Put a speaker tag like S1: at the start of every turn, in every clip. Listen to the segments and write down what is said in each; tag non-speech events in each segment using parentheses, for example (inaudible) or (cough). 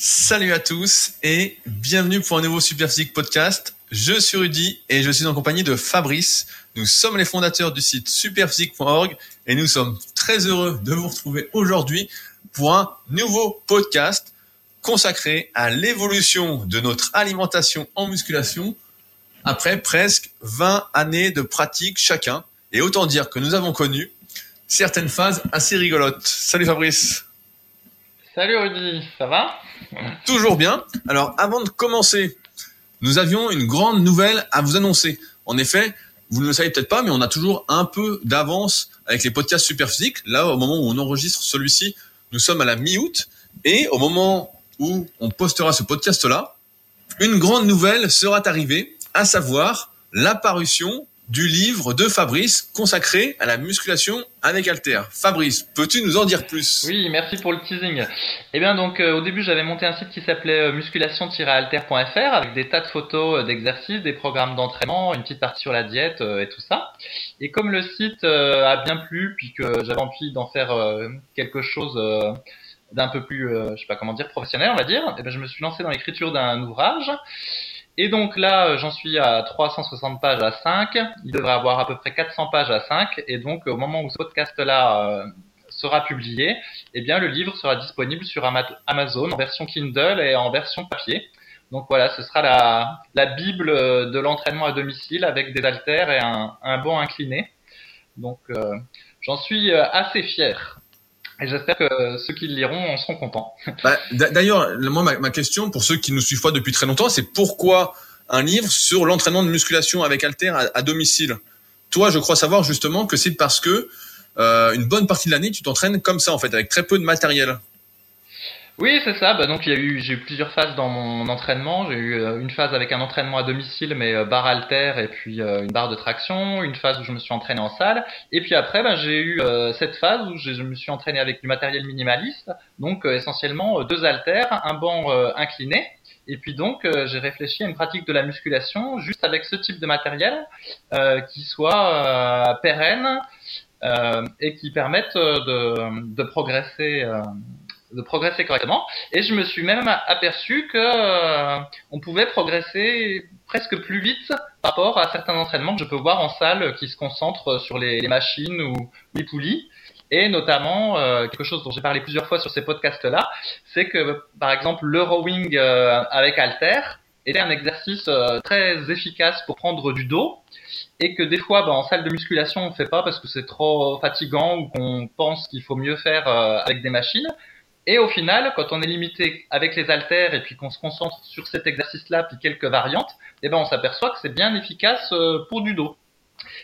S1: Salut à tous et bienvenue pour un nouveau Superphysique podcast. Je suis Rudy et je suis en compagnie de Fabrice. Nous sommes les fondateurs du site superphysique.org et nous sommes très heureux de vous retrouver aujourd'hui pour un nouveau podcast consacré à l'évolution de notre alimentation en musculation après presque 20 années de pratique chacun. Et autant dire que nous avons connu certaines phases assez rigolotes. Salut Fabrice.
S2: Salut Rudy, ça va?
S1: Toujours bien. Alors avant de commencer, nous avions une grande nouvelle à vous annoncer. En effet, vous ne le savez peut-être pas, mais on a toujours un peu d'avance avec les podcasts Superphysique. Là, au moment où on enregistre celui-ci, nous sommes à la mi-août. Et au moment où on postera ce podcast-là, une grande nouvelle sera arrivée, à savoir l'apparition du livre de Fabrice consacré à la musculation avec Alter. Fabrice, peux-tu nous en dire plus?
S2: Oui, merci pour le teasing. Eh bien donc euh, au début j'avais monté un site qui s'appelait euh, musculation-alter.fr avec des tas de photos euh, d'exercices, des programmes d'entraînement, une petite partie sur la diète et tout ça. Et comme le site a bien plu puis que j'avais envie d'en faire quelque chose d'un peu plus, je sais pas comment dire, professionnel on va dire, eh je me suis lancé dans l'écriture d'un ouvrage et donc là, euh, j'en suis à 360 pages à 5. Il devrait avoir à peu près 400 pages à 5. Et donc, au moment où ce podcast-là euh, sera publié, eh bien, le livre sera disponible sur Amazon en version Kindle et en version papier. Donc voilà, ce sera la, la Bible euh, de l'entraînement à domicile avec des haltères et un, un banc incliné. Donc j'en suis assez fier. Et j'espère que ceux qui le liront en seront contents. (laughs)
S1: Bah, D'ailleurs, moi, ma, question pour ceux qui nous suivent pas depuis très longtemps, c'est pourquoi un livre sur l'entraînement de musculation avec halter à, à, domicile? Toi, je crois savoir justement que c'est parce que euh, une bonne partie de l'année, tu t'entraînes comme ça, en fait, avec très peu de matériel.
S2: Oui, c'est ça. Bah, donc il eu, j'ai eu plusieurs phases dans mon entraînement. J'ai eu euh, une phase avec un entraînement à domicile, mais euh, barre halter et puis euh, une barre de traction. Une phase où je me suis entraîné en salle. Et puis après, bah, j'ai eu cette phase où je, me suis entraîné avec du matériel minimaliste, donc essentiellement deux haltères, un banc incliné. Et puis donc, j'ai réfléchi à une pratique de la musculation juste avec ce type de matériel qui soit pérenne et qui permette de, de progresser de progresser correctement. Et je me suis même aperçu que euh, on pouvait progresser presque plus vite par rapport à certains entraînements que je peux voir en salle qui se concentrent sur les, les machines ou les poulies. Et notamment, euh, quelque chose dont j'ai parlé plusieurs fois sur ces podcasts-là, c'est que, par exemple, le rowing euh, avec halter était un exercice très efficace pour prendre du dos et que des fois, bah, en salle de musculation, on ne fait pas parce que c'est trop fatigant ou qu'on pense qu'il faut mieux faire avec des machines. Et au final, quand on est limité avec les haltères et puis qu'on se concentre sur cet exercice-là puis quelques variantes, eh ben on s'aperçoit que c'est bien efficace euh, pour du dos.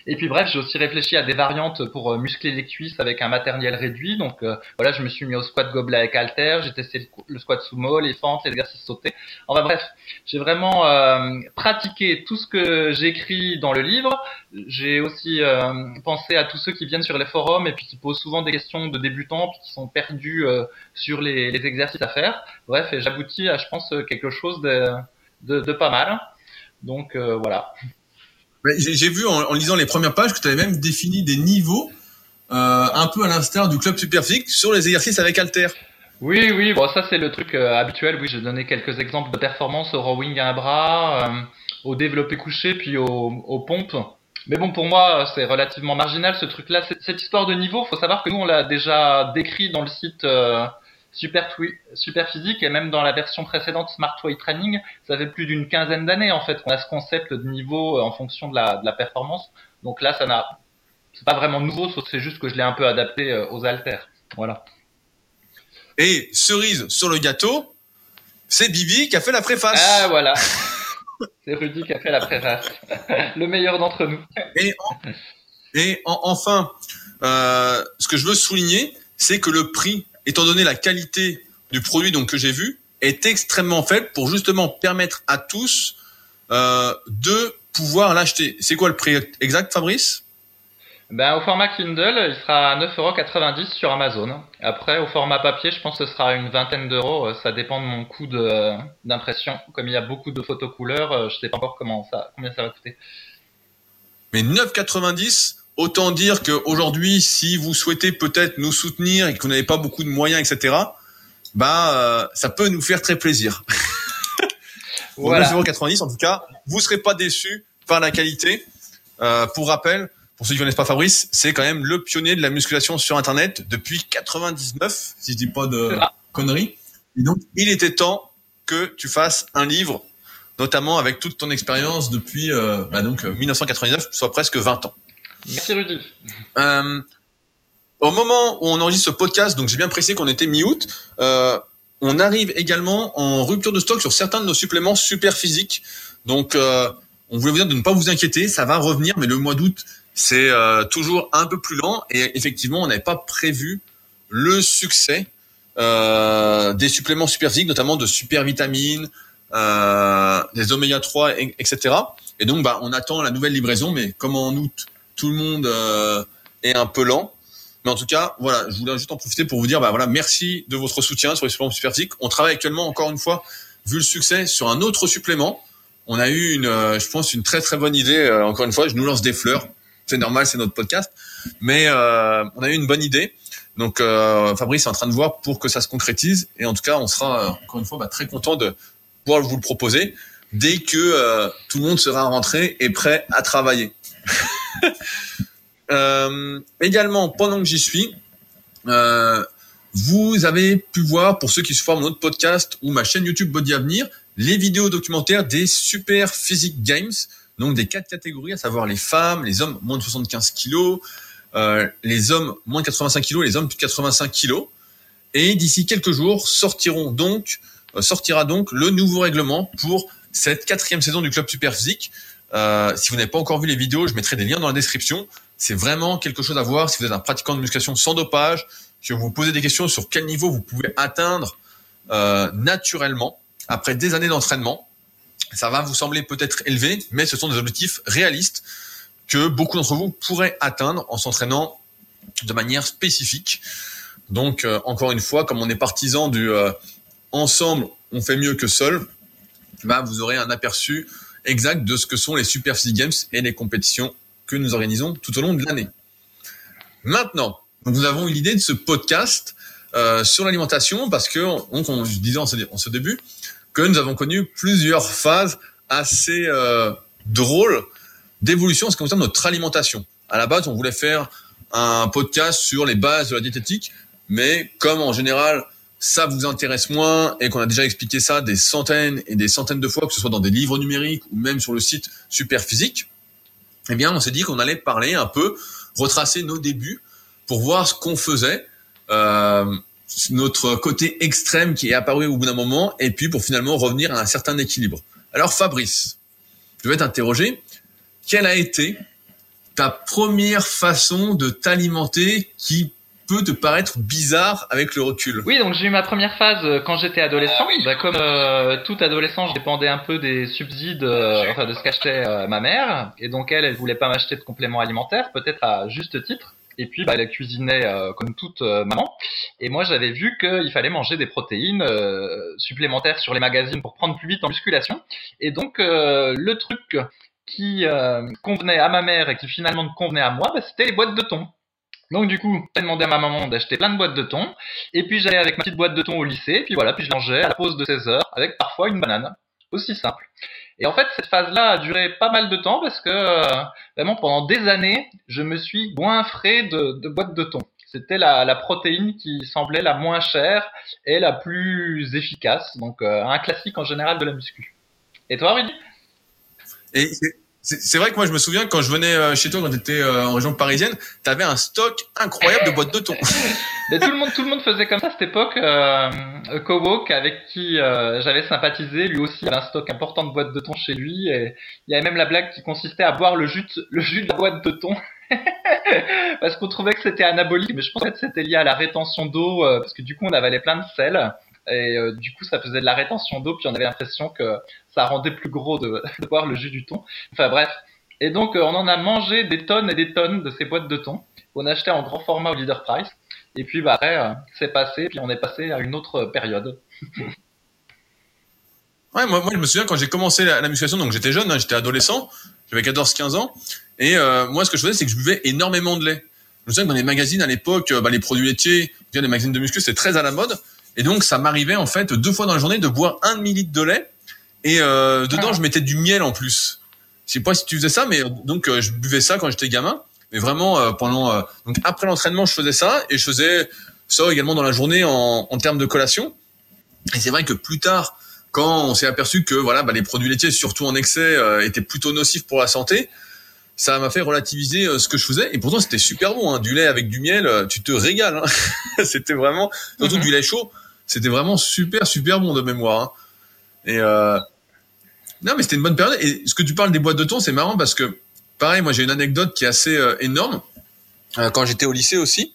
S2: Et puis bref, j'ai aussi réfléchi à des variantes pour euh, muscler les cuisses avec un matériel réduit. Donc euh, voilà, je me suis mis au squat gobelet avec halter, j'ai testé le squat sumo, les fentes, les exercices sautés. Enfin bref, j'ai vraiment euh, pratiqué tout ce que j'écris dans le livre. J'ai aussi pensé à tous ceux qui viennent sur les forums et puis qui posent souvent des questions de débutants puis qui sont perdus sur les, les, exercices à faire. Bref, j'aboutis à, je pense, quelque chose de, de, de pas mal. Donc voilà.
S1: J'ai vu en, lisant les premières pages que tu avais même défini des niveaux, euh, un peu à l'instar du club Superphysique, sur les exercices avec Alter.
S2: Oui, oui, bon ça c'est le truc euh, habituel. Oui, j'ai donné quelques exemples de performance au rowing à un bras, euh, au développé couché, puis au, aux pompes. Mais bon, pour moi, c'est relativement marginal ce truc-là. Cette histoire de niveau, faut savoir que nous on l'a déjà décrit dans le site super, super physique et même dans la version précédente Smart Weight Training, ça fait plus d'une quinzaine d'années en fait qu'on a ce concept de niveau euh, en fonction de la, de la performance. Donc là, ça n'a, c'est pas vraiment nouveau, c'est juste que je l'ai un peu adapté euh, aux haltères. Voilà.
S1: Et cerise sur le gâteau, c'est Bibi qui a fait la préface.
S2: Ah voilà. (laughs) c'est Rudy qui a fait la préface. (laughs) le meilleur d'entre nous.
S1: Et, et enfin, euh, ce que je veux souligner, c'est que le prix étant donné la qualité du produit donc que j'ai vu, est extrêmement faible pour justement permettre à tous euh, de pouvoir l'acheter. C'est quoi le prix exact, Fabrice?
S2: Ben, au format Kindle, il sera à 9,90€ sur Amazon. Après, au format papier, je pense que ce sera une vingtaine d'euros. Ça dépend de mon coût d'impression. Comme il y a beaucoup de photos couleurs, euh, je sais pas encore comment ça, combien ça va coûter.
S1: Mais 9,90 Autant dire qu'aujourd'hui, si vous souhaitez peut-être nous soutenir et que vous n'avez pas beaucoup de moyens, etc., bah ça peut nous faire très plaisir. (laughs) voilà. 9,90 en tout cas, vous serez pas déçus par la qualité. pour rappel, pour ceux qui connaissent pas Fabrice, c'est quand même le pionnier de la musculation sur Internet depuis 99, si je dis pas de conneries. Et donc, il était temps que tu fasses un livre, notamment avec toute ton expérience depuis euh, bah donc 1999, soit presque 20 ans.
S2: Merci Rudy.
S1: Euh, au moment où on enregistre ce podcast, donc j'ai bien précisé qu'on était mi-août, euh, on arrive également en rupture de stock sur certains de nos suppléments super physiques. Donc, euh, on voulait vous dire de ne pas vous inquiéter, ça va revenir, mais le mois d'août, c'est euh, toujours un peu plus lent. Et effectivement, on n'avait pas prévu le succès euh, des suppléments super physiques, notamment de super vitamines, euh, des oméga 3, etc. Et donc, bah, on attend la nouvelle livraison, mais comme en août, tout le monde euh, est un peu lent. Mais en tout cas, voilà, je voulais juste en profiter pour vous dire, bah voilà, merci de votre soutien sur les suppléments super physiques. On travaille actuellement, encore une fois, vu le succès, sur un autre supplément. On a eu une, euh, je pense, une très très bonne idée. Euh, encore une fois, je nous lance des fleurs. C'est normal, c'est notre podcast. Mais euh, on a eu une bonne idée. Donc euh, Fabrice est en train de voir pour que ça se concrétise. Et en tout cas, on sera euh, encore une fois bah, très content de pouvoir vous le proposer dès que tout le monde sera rentré et prêt à travailler. (laughs) (laughs) également, pendant que j'y suis, vous avez pu voir, pour ceux qui se forment notre podcast ou ma chaîne YouTube Body Avenir, les vidéos documentaires des Super Physique Games, donc des quatre catégories, à savoir les femmes, les hommes moins de 75 kilos, euh, les hommes moins de 85 kilos, les hommes plus de 85 kilos. Et d'ici quelques jours euh, sortira donc le nouveau règlement pour cette quatrième saison du club Super Physique. Euh, si vous n'avez pas encore vu les vidéos, je mettrai des liens dans la description. C'est vraiment quelque chose à voir si vous êtes un pratiquant de musculation sans dopage, si vous vous posez des questions sur quel niveau vous pouvez atteindre euh, naturellement après des années d'entraînement. Ça va vous sembler peut-être élevé, mais ce sont des objectifs réalistes que beaucoup d'entre vous pourraient atteindre en s'entraînant de manière spécifique. Donc, euh, encore une fois, comme on est partisan du ensemble, on fait mieux que seul, bah, vous aurez un aperçu exact de ce que sont les Super Physique Games et les compétitions que nous organisons tout au long de l'année. Maintenant, nous avons eu l'idée de ce podcast euh, sur l'alimentation parce que, donc, on, je disais en ce, en ce, début, que nous avons connu plusieurs phases assez euh, drôles d'évolution en ce qui concerne notre alimentation. À la base, on voulait faire un podcast sur les bases de la diététique, mais comme en général, ça vous intéresse moins et qu'on a déjà expliqué ça des centaines et des centaines de fois, que ce soit dans des livres numériques ou même sur le site Superphysique, eh bien, on s'est dit qu'on allait parler un peu, retracer nos débuts pour voir ce qu'on faisait, euh, notre côté extrême qui est apparu au bout d'un moment, et puis pour finalement revenir à un certain équilibre. Alors, Fabrice, je vais t'interroger quelle a été ta première façon de t'alimenter qui peut te paraître bizarre avec le recul
S2: Oui, donc j'ai eu ma première phase euh, quand j'étais adolescent. Bah, comme euh, tout adolescent, je dépendais un peu des subsides, euh, enfin de ce qu'achetait euh, ma mère, et donc elle, elle voulait pas m'acheter de compléments alimentaires, peut-être à juste titre. Et puis, bah, elle cuisinait euh, comme toute maman. Et moi, j'avais vu qu'il fallait manger des protéines supplémentaires sur les magazines pour prendre plus vite en musculation. Et donc, le truc qui euh, convenait à ma mère et qui finalement convenait à moi, bah, c'était les boîtes de thon. Donc du coup, j'ai demandé à ma maman d'acheter plein de boîtes de thon, et puis j'allais avec ma petite boîte de thon au lycée, puis voilà, puis je mangeais à la pause de 16 heures, avec parfois une banane. Aussi simple. Et en fait, cette phase-là a duré pas mal de temps, parce que euh, vraiment pendant des années, je me suis goinfré de, de boîtes de thon. C'était la, protéine qui semblait la moins chère et la plus efficace, donc euh, un classique en général de la muscu. Et toi, Rudy?
S1: C'est vrai que moi, je me souviens quand je venais euh, chez toi quand tu étais euh, en région parisienne, tu avais un stock incroyable de boîtes de thon. (laughs)
S2: Mais tout le monde, tout le monde faisait comme ça à cette époque. Euh, Kowok, avec qui euh, j'avais sympathisé, lui aussi avait un stock important de boîtes de thon chez lui. Et il y avait même la blague qui consistait à boire le jus, le jus de la boîte de thon. (laughs) parce qu'on trouvait que c'était anabolique, mais je pensais que c'était lié à la rétention d'eau, parce que du coup on avalait plein de sel et euh, du coup ça faisait de la rétention d'eau puis on avait l'impression que ça rendait plus gros de, (laughs) de, boire le jus du thon. Enfin bref. Et donc euh, on en a mangé des tonnes et des tonnes de ces boîtes de thon. On a acheté en grand format au leader price. Et puis bah euh, c'est passé puis on est passé à une autre période. (laughs)
S1: ouais moi, je me souviens quand j'ai commencé la, la, musculation donc j'étais jeune, hein, j'étais adolescent, j'avais 14-15 ans et moi ce que je faisais c'est que je buvais énormément de lait. Je me souviens que dans les magazines à l'époque, bah, les produits laitiers, les magazines de muscu, c'était très à la mode. Et donc, ça m'arrivait en fait deux fois dans la journée de boire un demi litre de lait. Et euh, dedans,
S2: Ah.
S1: je mettais du miel en plus. Je sais pas si tu faisais ça, mais donc euh, je buvais ça quand j'étais gamin. Mais vraiment, euh, pendant euh, donc après l'entraînement, je faisais ça et je faisais ça également dans la journée en, en termes de collation. Et c'est vrai que plus tard, quand on s'est aperçu que voilà, bah, les produits laitiers, surtout en excès, euh, étaient plutôt nocifs pour la santé, ça m'a fait relativiser euh, ce que je faisais. Et pourtant, c'était super bon. Hein. Du lait avec du miel, euh, tu te régales. Hein. (laughs) c'était vraiment, surtout
S2: Mhm.
S1: du lait chaud, c'était vraiment super, super bon de mémoire. Hein. Et euh... non, mais c'était une bonne période. Et ce que tu parles des boîtes de thon, c'est marrant parce que, pareil, moi j'ai une anecdote qui est assez euh, énorme. Euh, quand j'étais au lycée aussi,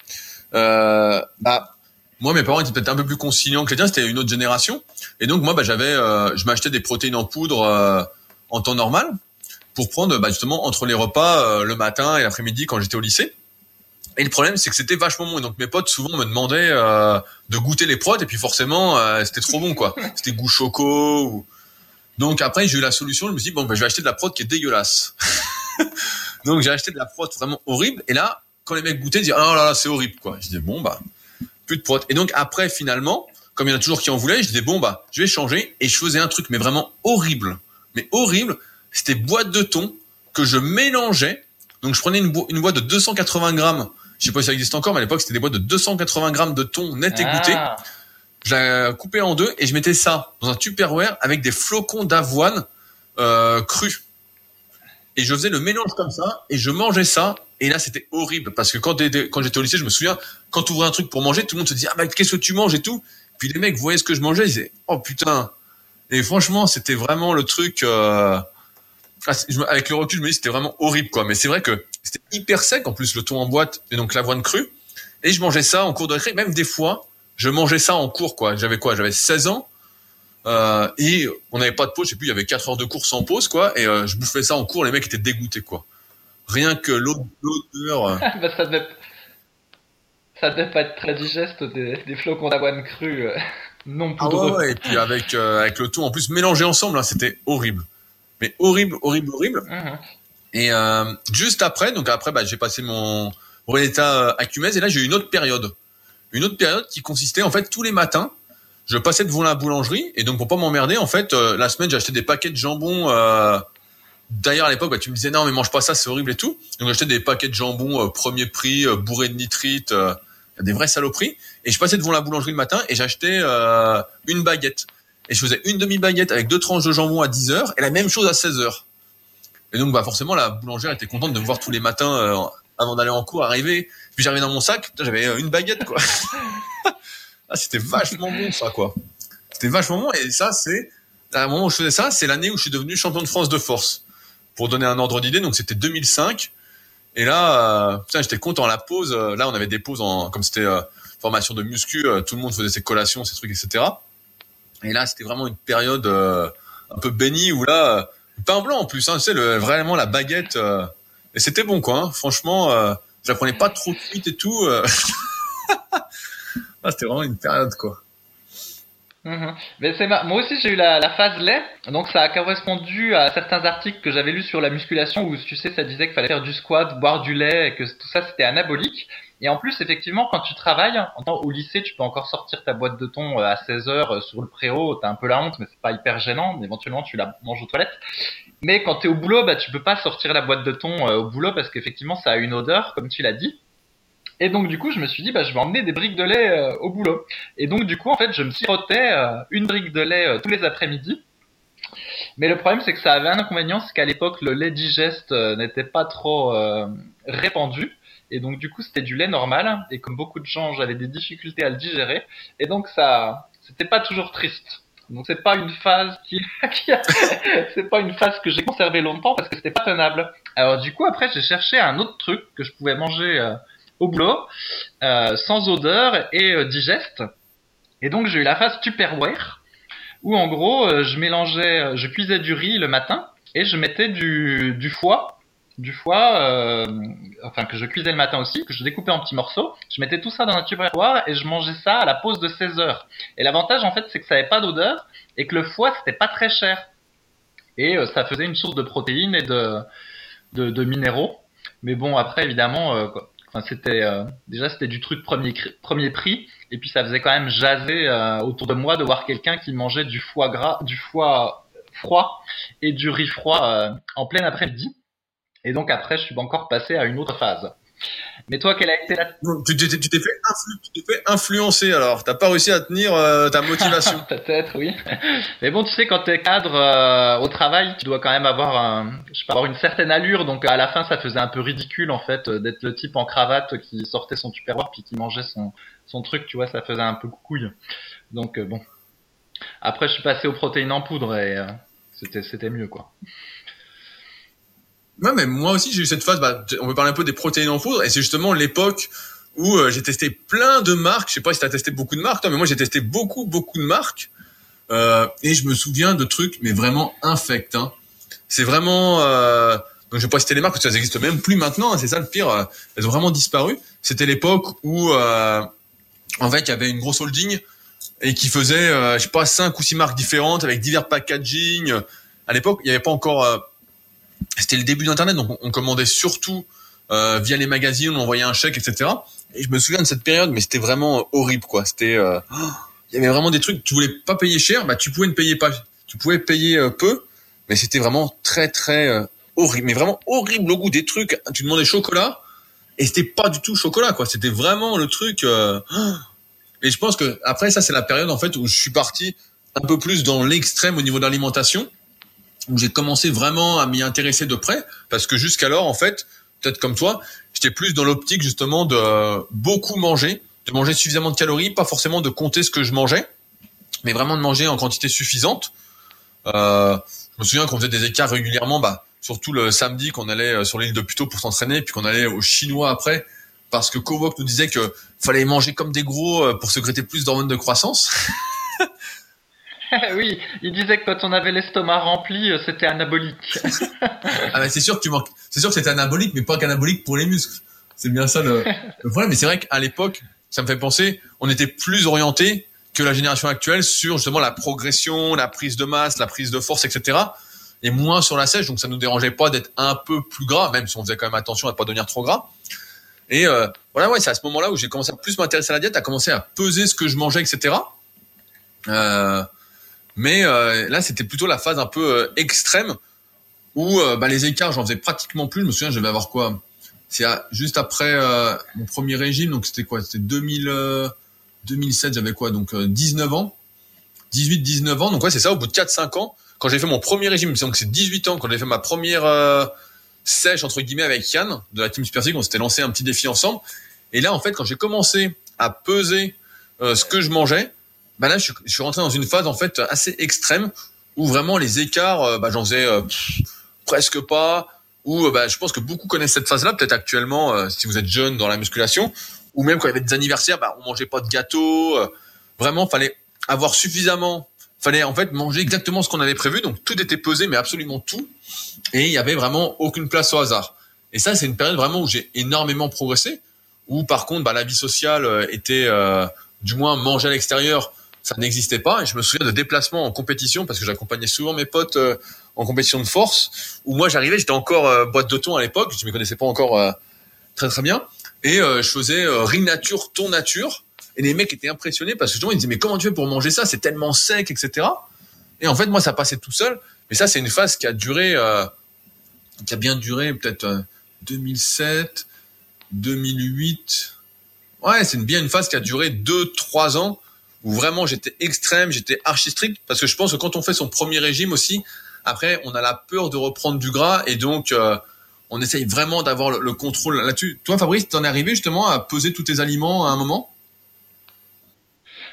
S1: euh, bah, moi mes parents étaient peut-être un peu plus conciliants que les tiens, c'était une autre génération. Et donc moi, bah, j'avais, euh, je m'achetais des protéines en poudre en temps normal pour prendre bah, justement entre les repas le matin et l'après-midi quand j'étais au lycée. Et le problème, c'est que c'était vachement bon. Et donc mes potes souvent me demandaient euh, de goûter les prods, et puis forcément, euh, c'était trop bon, quoi. (laughs) C'était goût choco. Ou... Donc après, j'ai eu la solution. Je me suis dit bon, bah, je vais acheter de la prod qui est dégueulasse. (laughs) donc j'ai acheté de la prod vraiment horrible. Et là, quand les mecs goûtaient, ils disaient oh là là, c'est horrible, quoi. Je dis bon bah plus de prod. Et donc après, finalement, comme il y en a toujours qui en voulaient, je disais bon bah je vais changer. Et je faisais un truc, mais vraiment horrible, mais horrible. C'était boîte de thon que je mélangeais. Donc je prenais une, bo- une boîte de 280 grammes. Je sais pas si ça existe encore, mais à l'époque c'était des boîtes de 280 grammes de thon net égoutté.
S2: Ah.
S1: Je la coupais en deux et je mettais ça dans un Tupperware avec des flocons d'avoine euh, crus. Et je faisais le mélange comme ça et je mangeais ça. Et là c'était horrible parce que quand j'étais au lycée, je me souviens, quand tu ouvrais un truc pour manger, tout le monde se dit ah bah qu'est-ce que tu manges et tout? Puis les mecs voyaient ce que je mangeais, ils disaient oh putain. Et franchement c'était vraiment le truc. Euh... ah, c'est- je me- avec le recul, je me dis c'était vraiment horrible quoi. Mais c'est vrai que c'était hyper sec en plus le thon en boîte et donc l'avoine crue. Et je mangeais ça en cours de récré. Même des fois, je mangeais ça en cours quoi. J'avais quoi? J'avais 16 ans. Euh, et on n'avait pas de pause, je sais plus, il y avait 4 heures de cours sans pause, quoi, et euh, je bouffais ça en cours, les mecs étaient dégoûtés, quoi. Rien que l'od- l'odeur. euh, (laughs)
S2: bah, ça devait, ça devait pas être très digeste des, des flocons d'avoine crue non
S1: Ah ouais,
S2: poudreux.
S1: ouais, et puis avec, avec le tout en plus mélangé ensemble, hein, c'était horrible. Mais horrible, horrible, horrible.
S2: Mhm.
S1: Et euh, juste après, donc après, bah, j'ai passé mon brevet d'état euh, à Cumèze, et là j'ai eu une autre période. Une autre période qui consistait, en fait, tous les matins, je passais devant la boulangerie, et donc pour pas m'emmerder, en fait, euh, la semaine, j'achetais des paquets de jambon. Euh, D'ailleurs, à l'époque, bah, tu me disais non, mais mange pas ça, c'est horrible et tout. Donc j'achetais des paquets de jambon euh, premier prix, euh, bourrés de nitrite, euh, des vraies saloperies. Et je passais devant la boulangerie le matin et j'achetais une baguette. Et je faisais une demi-baguette avec deux tranches de jambon à 10 heures et la même chose à 16 heures. Et donc, bah, forcément, la boulangère était contente de me voir tous les matins euh, avant d'aller en cours arriver. Puis j'arrivais dans mon sac, j'avais euh, une baguette, quoi. (laughs) ah, c'était vachement bon, ça, quoi. C'était vachement bon. Et ça, c'est, à un moment où je faisais ça, c'est l'année où je suis devenu champion de France de force. Pour donner un ordre d'idée, donc c'était 2005. Et là, euh, putain, j'étais content. La pause, là, on avait des pauses en, comme c'était formation de muscu, tout le monde faisait ses collations, ses trucs, etc. Et là, c'était vraiment une période euh, un peu bénie où là, euh, pain blanc en plus, hein, tu sais, le, vraiment la baguette. euh, et c'était bon, quoi. hein. Franchement, je la prenais pas trop cuite et tout. (laughs) ah, c'était vraiment une période, quoi.
S2: Mhm. Mais c'est ma- moi aussi j'ai eu la, la phase lait, donc ça a correspondu à certains articles que j'avais lus sur la musculation où tu sais ça disait qu'il fallait faire du squat, boire du lait et que tout ça c'était anabolique. Et en plus effectivement quand tu travailles, au lycée tu peux encore sortir ta boîte de thon euh, à 16 heures euh, sur le préau, t'as un peu la honte mais c'est pas hyper gênant, éventuellement tu la manges aux toilettes. Mais quand t'es au boulot, bah tu peux pas sortir la boîte de thon euh, au boulot parce qu'effectivement ça a une odeur comme tu l'as dit. Et donc du coup je me suis dit bah je vais emmener des briques de lait au boulot. Et donc du coup en fait je me sirotais une brique de lait tous les après-midi. Mais le problème c'est que ça avait un inconvénient, c'est qu'à l'époque le lait digeste n'était pas trop répandu. Et donc du coup c'était du lait normal. Et comme beaucoup de gens j'avais des difficultés à le digérer. Et donc ça c'était pas toujours triste. Donc c'est pas une phase qui, (laughs) qui a- c'est pas une phase que j'ai conservée longtemps parce que c'était pas tenable. Alors du coup après j'ai cherché un autre truc que je pouvais manger euh, au boulot euh, sans odeur et euh, digeste. Et donc j'ai eu la phase Tupperware où en gros euh, je mélangeais, euh, je cuisais du riz le matin et je mettais du, du foie, du foie, euh, enfin que je cuisais le matin aussi, que je découpais en petits morceaux. Je mettais tout ça dans un Tupperware et je mangeais ça à la pause de 16 heures. Et l'avantage en fait c'est que ça avait pas d'odeur et que le foie c'était pas très cher et euh, ça faisait une source de protéines et de, de, de minéraux. Mais bon après évidemment euh, Enfin, c'était euh, déjà c'était du truc premier premier prix et puis ça faisait quand même jaser euh, autour de moi de voir quelqu'un qui mangeait du foie gras, du foie froid et du riz froid euh, en plein après-midi. Et donc après, je suis encore passé à une autre phase. Mais toi, quelle a été la...
S1: Tu t'es, fait, influ... fait, influencer alors. T'as pas réussi à tenir euh, ta motivation. (laughs)
S2: Peut-être, oui. Mais bon, tu sais, quand t'es cadre euh, au travail, tu dois quand même avoir, un, je sais pas, avoir une certaine allure. Donc à la fin, ça faisait un peu ridicule en fait d'être le type en cravate qui sortait son tupperware puis qui mangeait son son truc. Tu vois, ça faisait un peu couille. Donc euh, bon. Après, je suis passé aux protéines en poudre et c'était c'était mieux quoi.
S1: Ouais, mais moi aussi j'ai eu cette phase. Bah, on peut parler un peu des protéines en poudre, et c'est justement l'époque où euh, j'ai testé plein de marques. Je sais pas si tu as testé beaucoup de marques, toi, mais moi j'ai testé beaucoup, beaucoup de marques. Euh, et je me souviens de trucs, mais vraiment infects. Hein. C'est vraiment. Euh, donc je vais pas citer les marques parce que ça n'existe même plus maintenant. Hein, c'est ça le pire. Euh, elles ont vraiment disparu. C'était l'époque où, euh, en fait, il y avait une grosse holding et qui faisait, je sais pas, cinq ou six marques différentes avec divers packaging. À l'époque, il n'y avait pas encore c'était le début d'Internet, donc on, commandait surtout euh, via les magazines, on envoyait un chèque, etc. Et je me souviens de cette période, mais c'était vraiment horrible, quoi. C'était, euh, il y avait vraiment des trucs. Tu voulais pas payer cher, bah tu pouvais ne payer pas, tu pouvais payer euh, peu, mais c'était vraiment très très horrible, mais vraiment horrible au goût des trucs. Tu demandais chocolat et c'était pas du tout chocolat, quoi. C'était vraiment le truc. et je pense que après ça, c'est la période en fait où je suis parti un peu plus dans l'extrême au niveau de l'alimentation où j'ai commencé vraiment à m'y intéresser de près, parce que jusqu'alors, en fait, peut-être comme toi, j'étais plus dans l'optique justement de beaucoup manger, de manger suffisamment de calories, pas forcément de compter ce que je mangeais, mais vraiment de manger en quantité suffisante. Euh, je me souviens qu'on faisait des écarts régulièrement, bah, surtout le samedi qu'on allait euh, sur l'île de Puto pour s'entraîner, puis qu'on allait au Chinois après, parce que Kovok nous disait que fallait manger comme des gros euh, pour secréter plus d'hormones de croissance. (laughs) (laughs)
S2: oui, il disait que quand on avait l'estomac rempli, euh, c'était anabolique. (laughs)
S1: ah ben c'est sûr que tu manques. C'est sûr que c'était anabolique, mais pas qu'anabolique pour les muscles. C'est bien ça (laughs) le, problème. Mais c'est vrai qu'à l'époque, ça me fait penser, on était plus orienté que la génération actuelle sur justement la progression, la prise de masse, la prise de force, etc. Et moins sur la sèche, donc ça nous dérangeait pas d'être un peu plus gras, même si on faisait quand même attention à ne pas devenir trop gras. Et euh, voilà, ouais, c'est à ce moment-là où j'ai commencé à plus m'intéresser à la diète, à commencer à peser ce que je mangeais, etc. Euh, mais euh, là, c'était plutôt la phase un peu euh, extrême où euh, bah, les écarts, j'en faisais pratiquement plus. Je me souviens, je avoir quoi? C'est juste après mon premier régime, donc c'était quoi? C'était 2000, 2007, j'avais quoi? Donc 19 ans, 18-19 ans. Donc ouais, c'est ça. Au bout de 4-5 ans, quand j'ai fait mon premier régime, donc c'est 18 ans, quand j'ai fait ma première sèche entre guillemets avec Yann de la team Spearsig, on s'était lancé un petit défi ensemble. Et là, en fait, quand j'ai commencé à peser ce que je mangeais, bah là, je, suis rentré dans une phase en fait assez extrême où vraiment les écarts, euh, bah, j'en faisais euh, presque pas. Ou euh, bah, je pense que beaucoup connaissent cette phase-là, peut-être actuellement, si vous êtes jeune dans la musculation, ou même quand il y avait des anniversaires, bah, on mangeait pas de gâteau. vraiment, fallait avoir suffisamment, fallait en fait manger exactement ce qu'on avait prévu. Donc tout était pesé, mais absolument tout, et il y avait vraiment aucune place au hasard. Et ça, c'est une période vraiment où j'ai énormément progressé. Où par contre, bah, la vie sociale était, du moins manger à l'extérieur, ça n'existait pas. Et je me souviens de déplacements en compétition parce que j'accompagnais souvent mes potes euh, en compétition de force. Où moi j'arrivais, j'étais encore euh, boîte de thon à l'époque, je me connaissais pas encore euh, très très bien. Et je faisais ring nature, ton nature. Et les mecs étaient impressionnés parce que justement ils disaient mais comment tu fais pour manger ça? C'est tellement sec, etc. Et en fait moi ça passait tout seul. Mais ça c'est une phase qui a duré, qui a bien duré peut-être 2007, 2008. Ouais, c'est bien une phase qui a duré 2-3 ans où vraiment j'étais extrême, j'étais archi strict, parce que je pense que quand on fait son premier régime aussi, après on a la peur de reprendre du gras et donc euh, on essaye vraiment d'avoir le, contrôle là-dessus. Toi Fabrice, t'en es arrivé justement à peser tous tes aliments à un moment?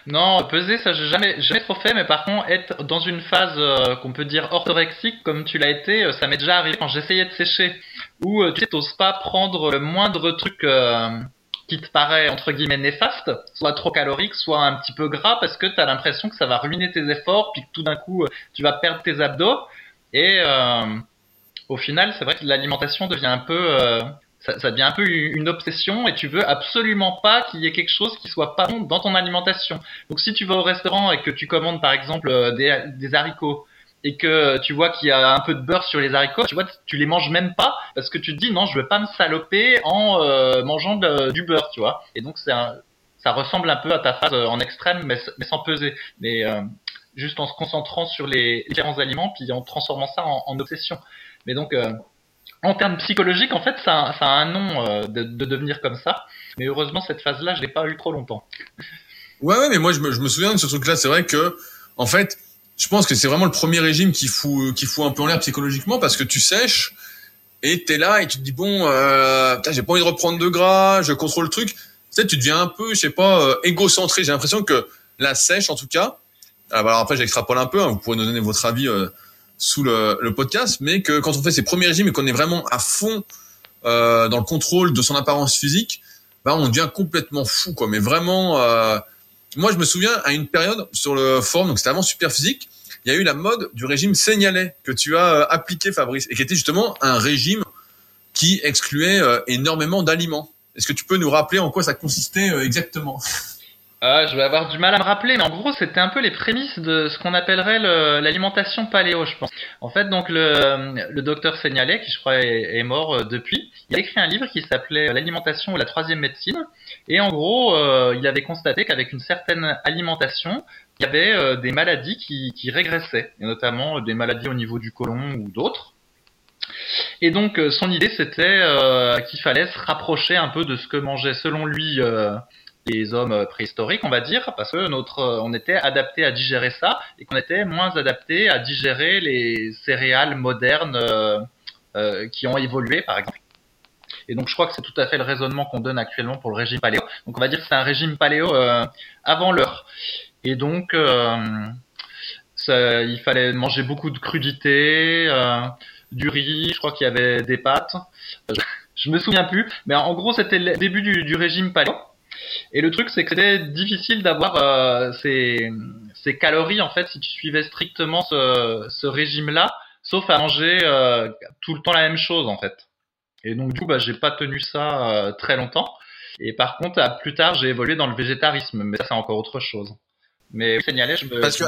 S2: Non, peser, ça j'ai jamais, jamais trop fait, mais par contre, être dans une phase euh, qu'on peut dire orthorexique, comme tu l'as été, euh, ça m'est déjà arrivé quand j'essayais de sécher, où tu sais, t'oses pas prendre le moindre truc qui te paraît entre guillemets néfaste, soit trop calorique, soit un petit peu gras, parce que tu as l'impression que ça va ruiner tes efforts, puis que tout d'un coup tu vas perdre tes abdos. Et euh, au final, c'est vrai que l'alimentation devient un peu, euh, ça, devient un peu une obsession, et tu veux absolument pas qu'il y ait quelque chose qui soit pas bon dans ton alimentation. Donc si tu vas au restaurant et que tu commandes par exemple euh, des haricots et que tu vois qu'il y a un peu de beurre sur les haricots, tu vois, tu les manges même pas parce que tu te dis non, je veux pas me saloper en euh, mangeant du beurre, tu vois. Et donc ça ressemble un peu à ta phase en extrême, mais, sans peser, mais euh, juste en se concentrant sur les différents aliments, puis en transformant ça en, obsession. Mais donc euh, en termes psychologiques, en fait, ça, a un nom de, de, devenir comme ça. Mais heureusement, cette phase-là, je l'ai pas eu trop longtemps.
S1: Ouais, ouais, mais moi, je me souviens de ce truc-là. C'est vrai que, en fait, je pense que c'est vraiment le premier régime qui fout, qui fout un peu en l'air psychologiquement parce que tu sèches et t'es là et tu te dis bon, euh, j'ai pas envie de reprendre de gras, je contrôle le truc. Tu sais, tu deviens un peu, je sais pas, euh, égocentré. J'ai l'impression que la sèche, en tout cas. Alors après, j'extrapole un peu. Hein, vous pourrez nous donner votre avis euh, sous le, le, podcast, mais que quand on fait ces premiers régimes et qu'on est vraiment à fond euh, dans le contrôle de son apparence physique, bah on devient complètement fou, quoi. Mais vraiment. Moi, je me souviens à une période sur le forum, donc c'était avant Super Physique, il y a eu la mode du régime Seignalet que tu as euh, appliqué, Fabrice, et qui était justement un régime qui excluait euh, énormément d'aliments. Est-ce que tu peux nous rappeler en quoi ça consistait euh, exactement?
S2: Ah, je vais avoir du mal à me rappeler, mais en gros, c'était un peu les prémices de ce qu'on appellerait l'alimentation paléo, je pense. En fait, donc le, docteur Seignalet, qui je crois est, mort euh, depuis, il a écrit un livre qui s'appelait L'alimentation ou la troisième médecine, et en gros, euh, il avait constaté qu'avec une certaine alimentation, il y avait euh, des maladies qui, qui régressaient, et notamment des maladies au niveau du côlon ou d'autres. Et donc son idée c'était qu'il fallait se rapprocher un peu de ce que mangeait selon lui les hommes préhistoriques, on va dire, parce que notre, on était adapté à digérer ça et qu'on était moins adapté à digérer les céréales modernes euh, euh, qui ont évolué, par exemple. Et donc je crois que c'est tout à fait le raisonnement qu'on donne actuellement pour le régime paléo. Donc on va dire que c'est un régime paléo euh, avant l'heure. Et donc ça, il fallait manger beaucoup de crudités, du riz, je crois qu'il y avait des pâtes. Je me souviens plus, mais en gros c'était le début du régime paléo. Et le truc, c'est que c'était difficile d'avoir euh, ces, calories en fait si tu suivais strictement ce, ce régime-là, sauf à manger euh, tout le temps la même chose en fait. Et donc du coup, bah, j'ai pas tenu ça euh, très longtemps. Et par contre, plus tard, j'ai évolué dans le végétarisme, mais ça c'est encore autre chose. Mais signalé, je me.
S1: Parce que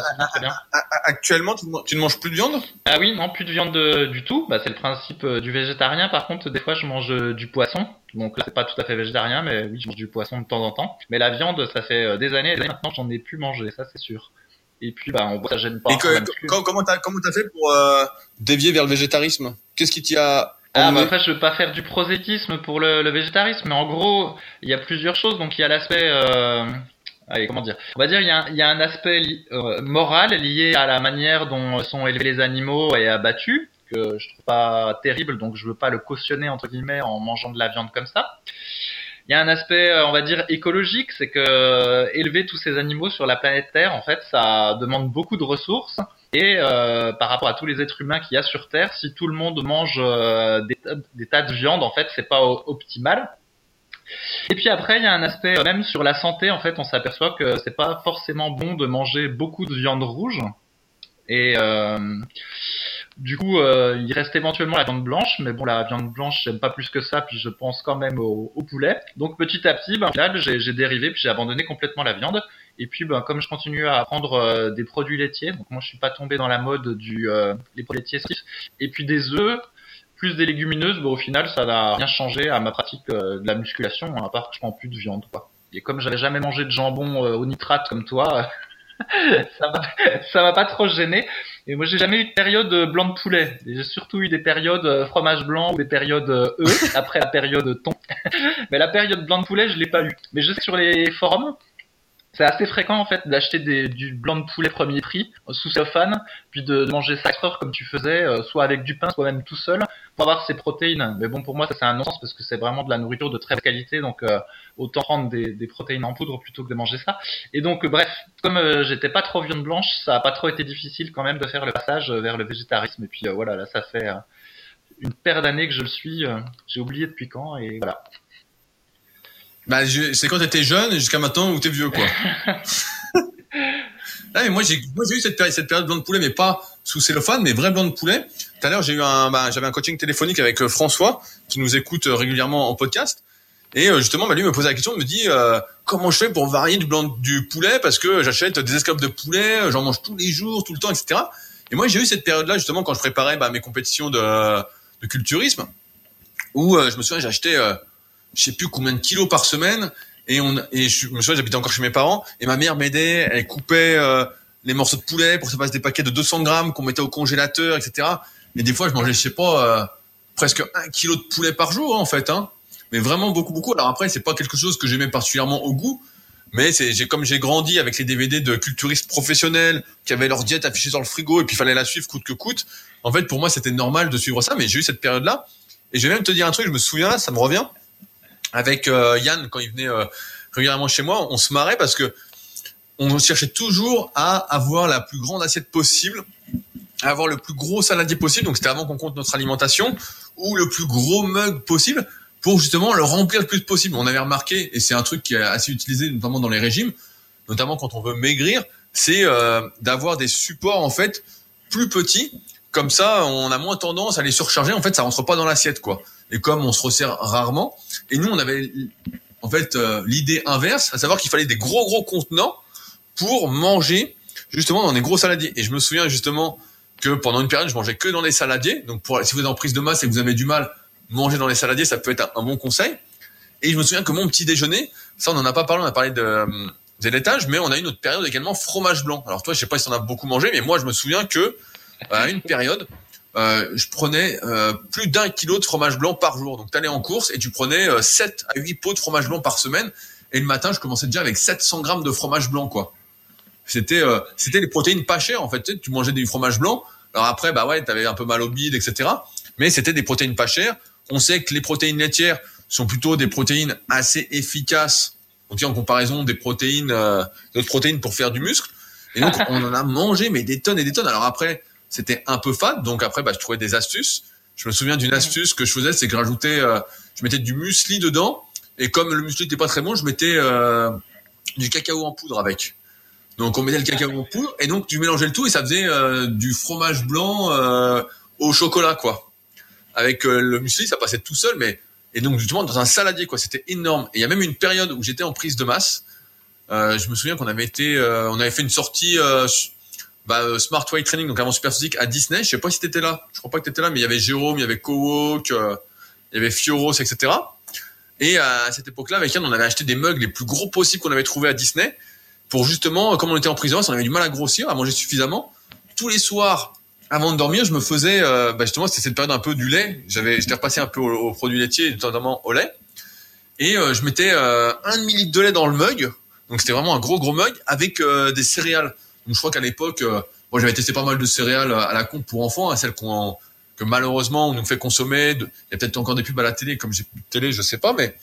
S1: actuellement, tu, ne manges plus de viande?
S2: Ah oui, non, plus de viande du tout. Bah, c'est le principe du végétarien. Par contre, des fois, je mange du poisson. Donc là, c'est pas tout à fait végétarien, mais oui, je mange du poisson de temps en temps. Mais la viande, ça fait euh, des années et maintenant, j'en ai plus mangé, ça c'est sûr. Et puis, bah, on voit, ça gêne pas. Et
S1: comment t'as comment t'as fait pour euh, dévier vers le végétarisme? Qu'est-ce qui t'y a
S2: ah, bah après, je veux pas faire du prosétisme pour le, le végétarisme, mais en gros, il y a plusieurs choses. Donc, il y a l'aspect, euh... allez, comment dire? On va dire, il y a, y a un aspect euh, moral lié à la manière dont sont élevés les animaux et abattus que je trouve pas terrible, donc je veux pas le cautionner entre guillemets en mangeant de la viande comme ça. Il y a un aspect, euh, on va dire, écologique, c'est que euh, élever tous ces animaux sur la planète Terre, en fait, ça demande beaucoup de ressources. Et euh, par rapport à tous les êtres humains qu'il y a sur Terre, si tout le monde mange des, tas, de viande, en fait, c'est pas optimal. Et puis après, il y a un aspect même sur la santé. En fait, on s'aperçoit que c'est pas forcément bon de manger beaucoup de viande rouge. Et du coup, euh, il reste éventuellement la viande blanche, mais bon, la viande blanche, j'aime pas plus que ça, puis je pense quand même au, poulet. Donc petit à petit, ben, là, j'ai dérivé, puis j'ai abandonné complètement la viande. Et puis, ben, comme je continue à prendre euh, des produits laitiers, donc moi, je suis pas tombé dans la mode du euh, les produits laitiers, et puis des œufs, plus des légumineuses, ben, au final, ça n'a rien changé à ma pratique de la musculation, à part que je prends plus de viande, quoi. Et comme j'avais jamais mangé de jambon au nitrate comme toi, (laughs) ça m'a ça m'a pas trop gêné. Et moi, j'ai jamais eu de période blanc de poulet. J'ai surtout eu des périodes euh, fromage blanc ou des périodes euh, œufs après la période thon. (laughs) Mais la période blanc de poulet, je l'ai pas eu. Mais je sais que sur les forums, c'est assez fréquent en fait d'acheter du blanc de poulet premier prix sous cellophane, puis de, manger ça heures comme tu faisais, euh, soit avec du pain, soit même tout seul, pour avoir ses protéines. Mais bon, pour moi, ça c'est un non-sens parce que c'est vraiment de la nourriture de très bonne qualité, donc euh, autant prendre des, protéines en poudre plutôt que de manger ça. Et donc, euh, bref, comme j'étais pas trop viande blanche, ça a pas trop été difficile quand même de faire le passage vers le végétarisme. Et puis voilà, là, ça fait une paire d'années que je le suis. J'ai oublié depuis quand, et voilà.
S1: Bah, c'est quand t'étais jeune jusqu'à maintenant où t'es vieux, quoi. (laughs) ah, mais moi, j'ai, moi, j'ai eu cette période, cette période blanc de poulet, mais pas sous cellophane, mais vrai blanc de poulet. Tout à l'heure, j'ai eu un, bah, j'avais un coaching téléphonique avec euh, François, qui nous écoute euh, régulièrement en podcast. Et euh, justement, bah, lui me posait la question, il me dit comment je fais pour varier du blanc du poulet? Parce que j'achète des escalopes de poulet, j'en mange tous les jours, tout le temps, etc. Et moi, j'ai eu cette période-là justement quand je préparais bah, mes compétitions de, de culturisme, où euh, je me souviens, j'achetais, euh, je sais plus combien de kilos par semaine, et on, et je me souviens, j'habitais encore chez mes parents, et ma mère m'aidait, elle coupait euh, les morceaux de poulet pour que ça passe des paquets de 200 grammes qu'on mettait au congélateur, etc. Et des fois, je mangeais, je sais pas, euh, presque un kilo de poulet par jour en fait, hein. Mais vraiment beaucoup, beaucoup. Alors après, c'est pas quelque chose que j'aimais particulièrement au goût, mais c'est j'ai comme j'ai grandi avec les DVD de culturistes professionnels qui avaient leur diète affichée sur le frigo et puis il fallait la suivre coûte que coûte. En fait, pour moi, c'était normal de suivre ça, mais j'ai eu cette période-là. Et je vais même te dire un truc, je me souviens, ça me revient, avec euh, Yann quand il venait euh, régulièrement chez moi, on se marrait parce que on cherchait toujours à avoir la plus grande assiette possible, à avoir le plus gros saladier possible. Donc c'était avant qu'on compte notre alimentation ou le plus gros mug possible pour justement le remplir le plus possible. On avait remarqué, et c'est un truc qui est assez utilisé notamment dans les régimes, notamment quand on veut maigrir, c'est euh, d'avoir des supports en fait plus petits. Comme ça, on a moins tendance à les surcharger. En fait, ça rentre pas dans l'assiette, quoi. Et comme on se resserre rarement, et nous, on avait en fait euh, l'idée inverse, à savoir qu'il fallait des gros gros contenants pour manger justement dans des gros saladiers. Et je me souviens justement que pendant une période, je mangeais que dans les saladiers. Donc, si vous êtes en prise de masse et que vous avez du mal, manger dans les saladiers, ça peut être un, bon conseil. Et je me souviens que mon petit déjeuner, ça on n'en a pas parlé, on a parlé de euh, des laitages, mais on a eu une autre période également fromage blanc. Alors toi, je sais pas si on a beaucoup mangé, mais moi je me souviens que à une période, euh, je prenais euh, plus d'un kilo de fromage blanc par jour. Donc tu allais en course et tu prenais euh, 7 à 8 pots de fromage blanc par semaine. Et le matin, je commençais déjà avec 700 grammes de fromage blanc, quoi. C'était euh, c'était les protéines pas chères en fait. Tu, sais, tu mangeais du fromage blanc. Alors après, bah ouais, t'avais un peu mal au bide, etc. Mais c'était des protéines pas chères. On sait que les protéines laitières sont plutôt des protéines assez efficaces, on dit en comparaison des protéines, euh, d'autres protéines pour faire du muscle. Et donc, on en a mangé, mais des tonnes et des tonnes. Alors après, c'était un peu fade, donc après, bah, je trouvais des astuces. Je me souviens d'une astuce que je faisais, c'est que je rajoutais, euh, je mettais du muesli dedans, et comme le muesli n'était pas très bon, je mettais euh, du cacao en poudre avec. Donc on mettait le cacao en poudre, et donc tu mélangeais le tout, et ça faisait euh, du fromage blanc euh, au chocolat, quoi avec euh, le muesli, ça passait tout seul, mais et donc justement dans un saladier quoi, c'était énorme. Et il y a même une période où j'étais en prise de masse. Euh, je me souviens qu'on avait été, euh, on avait fait une sortie euh, bah, euh, Smart Weight Training, donc avant Super Physique à Disney. Je sais pas si t'étais là. Je crois pas que t'étais là, mais il y avait Jérôme, il y avait Kowok, euh, il y avait Fioros, etc. Et à cette époque-là, avec Yann, on avait acheté des mugs les plus gros possibles qu'on avait trouvé à Disney pour justement, comme on était en prison, on avait du mal à grossir, à manger suffisamment. Tous les soirs, avant de dormir, je me faisais, euh, bah justement, c'était cette période un peu du lait. J'avais, j'étais repassé un peu aux, produits laitiers, notamment au lait. Et euh, je mettais euh, un demi litre de lait dans le mug. Donc c'était vraiment un gros gros mug avec euh, des céréales. Je crois qu'à l'époque, euh, moi j'avais testé pas mal de céréales à la con pour enfants, hein, celles qu'on que malheureusement on nous fait consommer. Il y a peut-être encore des pubs à la télé, comme j'ai plus de télé, je sais pas, mais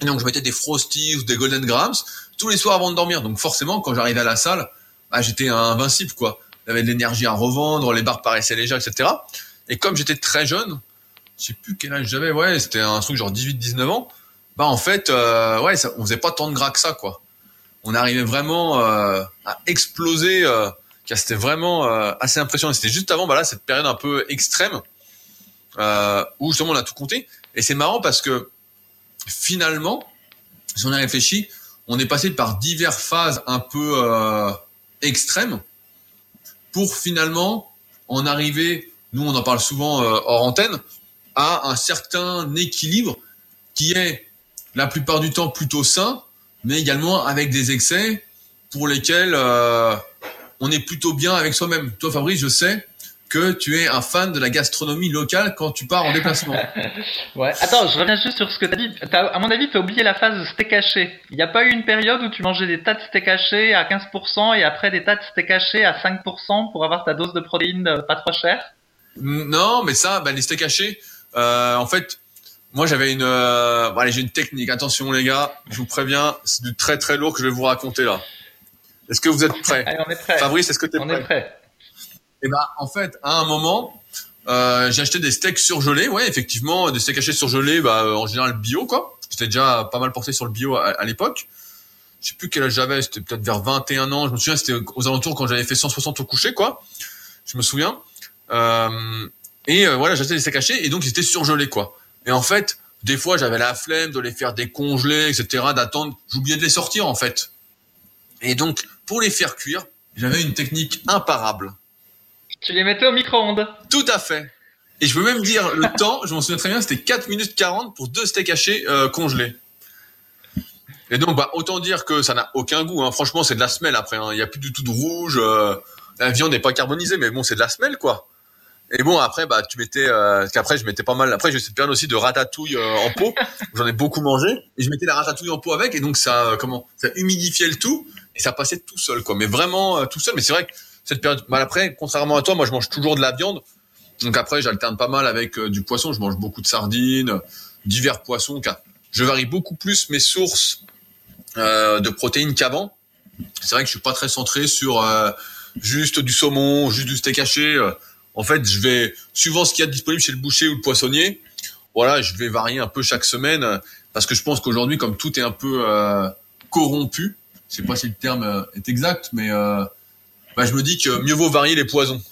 S1: et donc je mettais des frosties ou des golden grams tous les soirs avant de dormir. Donc forcément, quand j'arrivais à la salle, bah, j'étais invincible quoi. J'avais de l'énergie à revendre, les barres paraissaient légères, etc. Et comme j'étais très jeune, je sais plus quel âge j'avais, ouais, c'était un truc genre 18-19 ans. Bah en fait, euh, ouais, on faisait pas tant de gras que ça quoi. On arrivait vraiment euh, à exploser. Euh, car c'était vraiment euh, assez impressionnant. C'était juste avant, bah là, cette période un peu extrême euh, où justement on a tout compté. Et c'est marrant parce que finalement, si on a réfléchi, on est passé par diverses phases un peu extrêmes pour finalement en arriver, nous on en parle souvent hors antenne, à un certain équilibre qui est la plupart du temps plutôt sain, mais également avec des excès pour lesquels euh, on est plutôt bien avec soi-même. Toi Fabrice, je sais que tu es un fan de la gastronomie locale quand tu pars en déplacement. (laughs)
S2: Ouais. Attends, je reviens juste sur ce que t'as dit. T'as- à mon avis, t'as oublié la phase de steak haché. Il n'y a pas eu une période où tu mangeais des tas de steak hachés à 15% et après des tas de steak hachés à 5% pour avoir ta dose de protéines euh, pas trop chère?
S1: Non, mais ça, ben, les steaks hachés, euh, en fait, moi j'avais une, euh, bon, allez, j'ai une technique. Attention les gars, je vous préviens, c'est du très très lourd que je vais vous raconter là. Est-ce que vous êtes prêts?
S2: Allez, on est prêt.
S1: Fabrice, est-ce que tu es
S2: on
S1: prêt
S2: est prêt?
S1: Et ben, en fait, à un moment, euh, j'ai acheté des steaks surgelés. Ouais, effectivement, des steaks hachés surgelés, bah, euh, en général bio, quoi. J'étais déjà pas mal porté sur le bio à, à l'époque. Je sais plus quel âge j'avais, c'était peut-être vers 21 ans. Je me souviens, c'était aux alentours quand j'avais fait 160 au coucher, quoi. Je me souviens. Euh, et euh, voilà, j'achetais des steaks hachés et donc ils étaient surgelés, quoi. Et en fait, des fois, j'avais la flemme de les faire décongeler, etc., d'attendre. J'oubliais de les sortir, en fait. Et donc, pour les faire cuire, j'avais une technique imparable.
S2: Tu les mettais au micro-ondes.
S1: Tout à fait. Et je peux même dire le (laughs) temps, je m'en souviens très bien, c'était 4 minutes 40 pour deux steaks hachés euh, congelés. Et donc, bah, autant dire que ça n'a aucun goût. Hein. Franchement, c'est de la semelle après. Hein. Il n'y a plus du tout de rouge. Euh, la viande n'est pas carbonisée, mais bon, c'est de la semelle, quoi. Et bon, après, bah, tu mettais, euh, qu'après, je mettais pas mal. Après, j'ai cette période aussi de ratatouille euh, en pot. (laughs) J'en ai beaucoup mangé. Et je mettais la ratatouille en pot avec. Et donc, ça, euh, comment, ça humidifiait le tout. Et ça passait tout seul, quoi. Mais vraiment, tout seul. Mais c'est vrai que cette période, bah, après, contrairement à toi, moi, je mange toujours de la viande. Donc après, j'alterne pas mal avec du poisson. Je mange beaucoup de sardines, divers poissons. Car je varie beaucoup plus mes sources de protéines qu'avant. C'est vrai que je suis pas très centré sur juste du saumon, juste du steak haché. En fait, je vais, suivant ce qu'il y a disponible chez le boucher ou le poissonnier, voilà, je vais varier un peu chaque semaine parce que je pense qu'aujourd'hui, comme tout est un peu euh, corrompu, je sais pas si le terme euh, est exact, mais euh, bah, je me dis que mieux vaut varier les poisons. (laughs)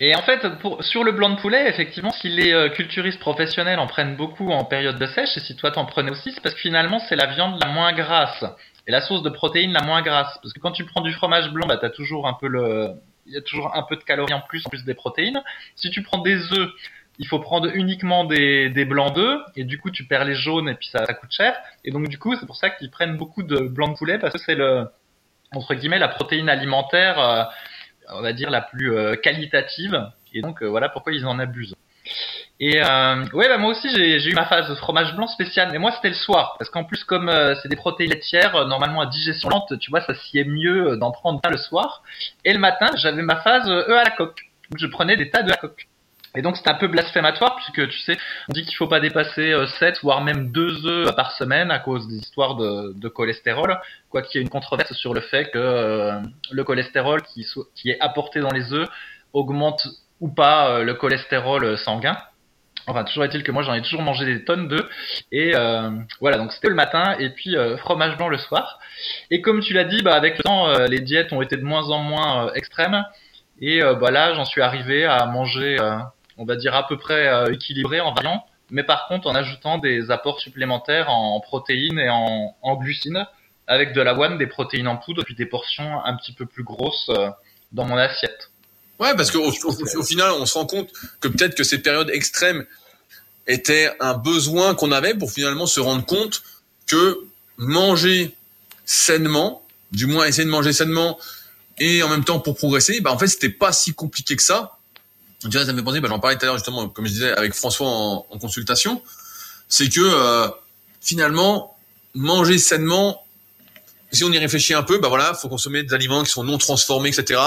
S2: Et en fait, sur le blanc de poulet, effectivement, si les culturistes professionnels en prennent beaucoup en période de sèche, et si toi t'en prenais aussi, c'est parce que finalement c'est la viande la moins grasse et la source de protéines la moins grasse. Parce que quand tu prends du fromage blanc, bah t'as toujours un peu le, il y a toujours un peu de calories en plus, en plus des protéines. Si tu prends des œufs, il faut prendre uniquement des, blancs d'œufs, et du coup tu perds les jaunes et puis ça, coûte cher. Et donc du coup c'est pour ça qu'ils prennent beaucoup de blancs de poulet parce que c'est le entre guillemets la protéine alimentaire, euh, on va dire la plus euh, qualitative. Et donc euh, voilà pourquoi ils en abusent. Et euh, ouais, bah moi aussi j'ai eu ma phase fromage blanc spécial, mais moi c'était le soir, parce qu'en plus comme euh, c'est des protéines laitières, euh, normalement à digestion lente, tu vois, ça s'y est mieux d'en prendre un le soir. Et le matin, j'avais ma phase œufs à la coque, où je prenais des tas de la coque. Et donc c'est un peu blasphématoire, puisque tu sais, on dit qu'il faut pas dépasser 7 voire même 2 œufs par semaine à cause des histoires de, de cholestérol, quoi qu'il y ait une controverse sur le fait que le cholestérol qui est apporté dans les œufs augmente ou pas le cholestérol sanguin. Enfin, toujours est-il que moi j'en ai toujours mangé des tonnes d'œufs. Et euh, voilà, donc c'était le matin et puis euh, fromage blanc le soir. Et comme tu l'as dit, bah, avec le temps, euh, les diètes ont été de moins en moins extrêmes. Et bah, là, j'en suis arrivé à manger, on va dire à peu près équilibré en variant, mais par contre en ajoutant des apports supplémentaires en protéines et en, en glucides, avec de l'avoine, des protéines en poudre, puis des portions un petit peu plus grosses dans mon assiette.
S1: Ouais, parce qu'au au, final, on se rend compte que peut-être que ces périodes extrêmes étaient un besoin qu'on avait pour finalement se rendre compte que manger sainement, du moins essayer de manger sainement et en même temps pour progresser, bah en fait c'était pas si compliqué que ça. Vois, ça me fait penser, bah, j'en parlais tout à l'heure justement, comme je disais avec François en, en consultation, c'est que euh, finalement manger sainement, si on y réfléchit un peu, bah voilà, faut consommer des aliments qui sont non transformés, etc.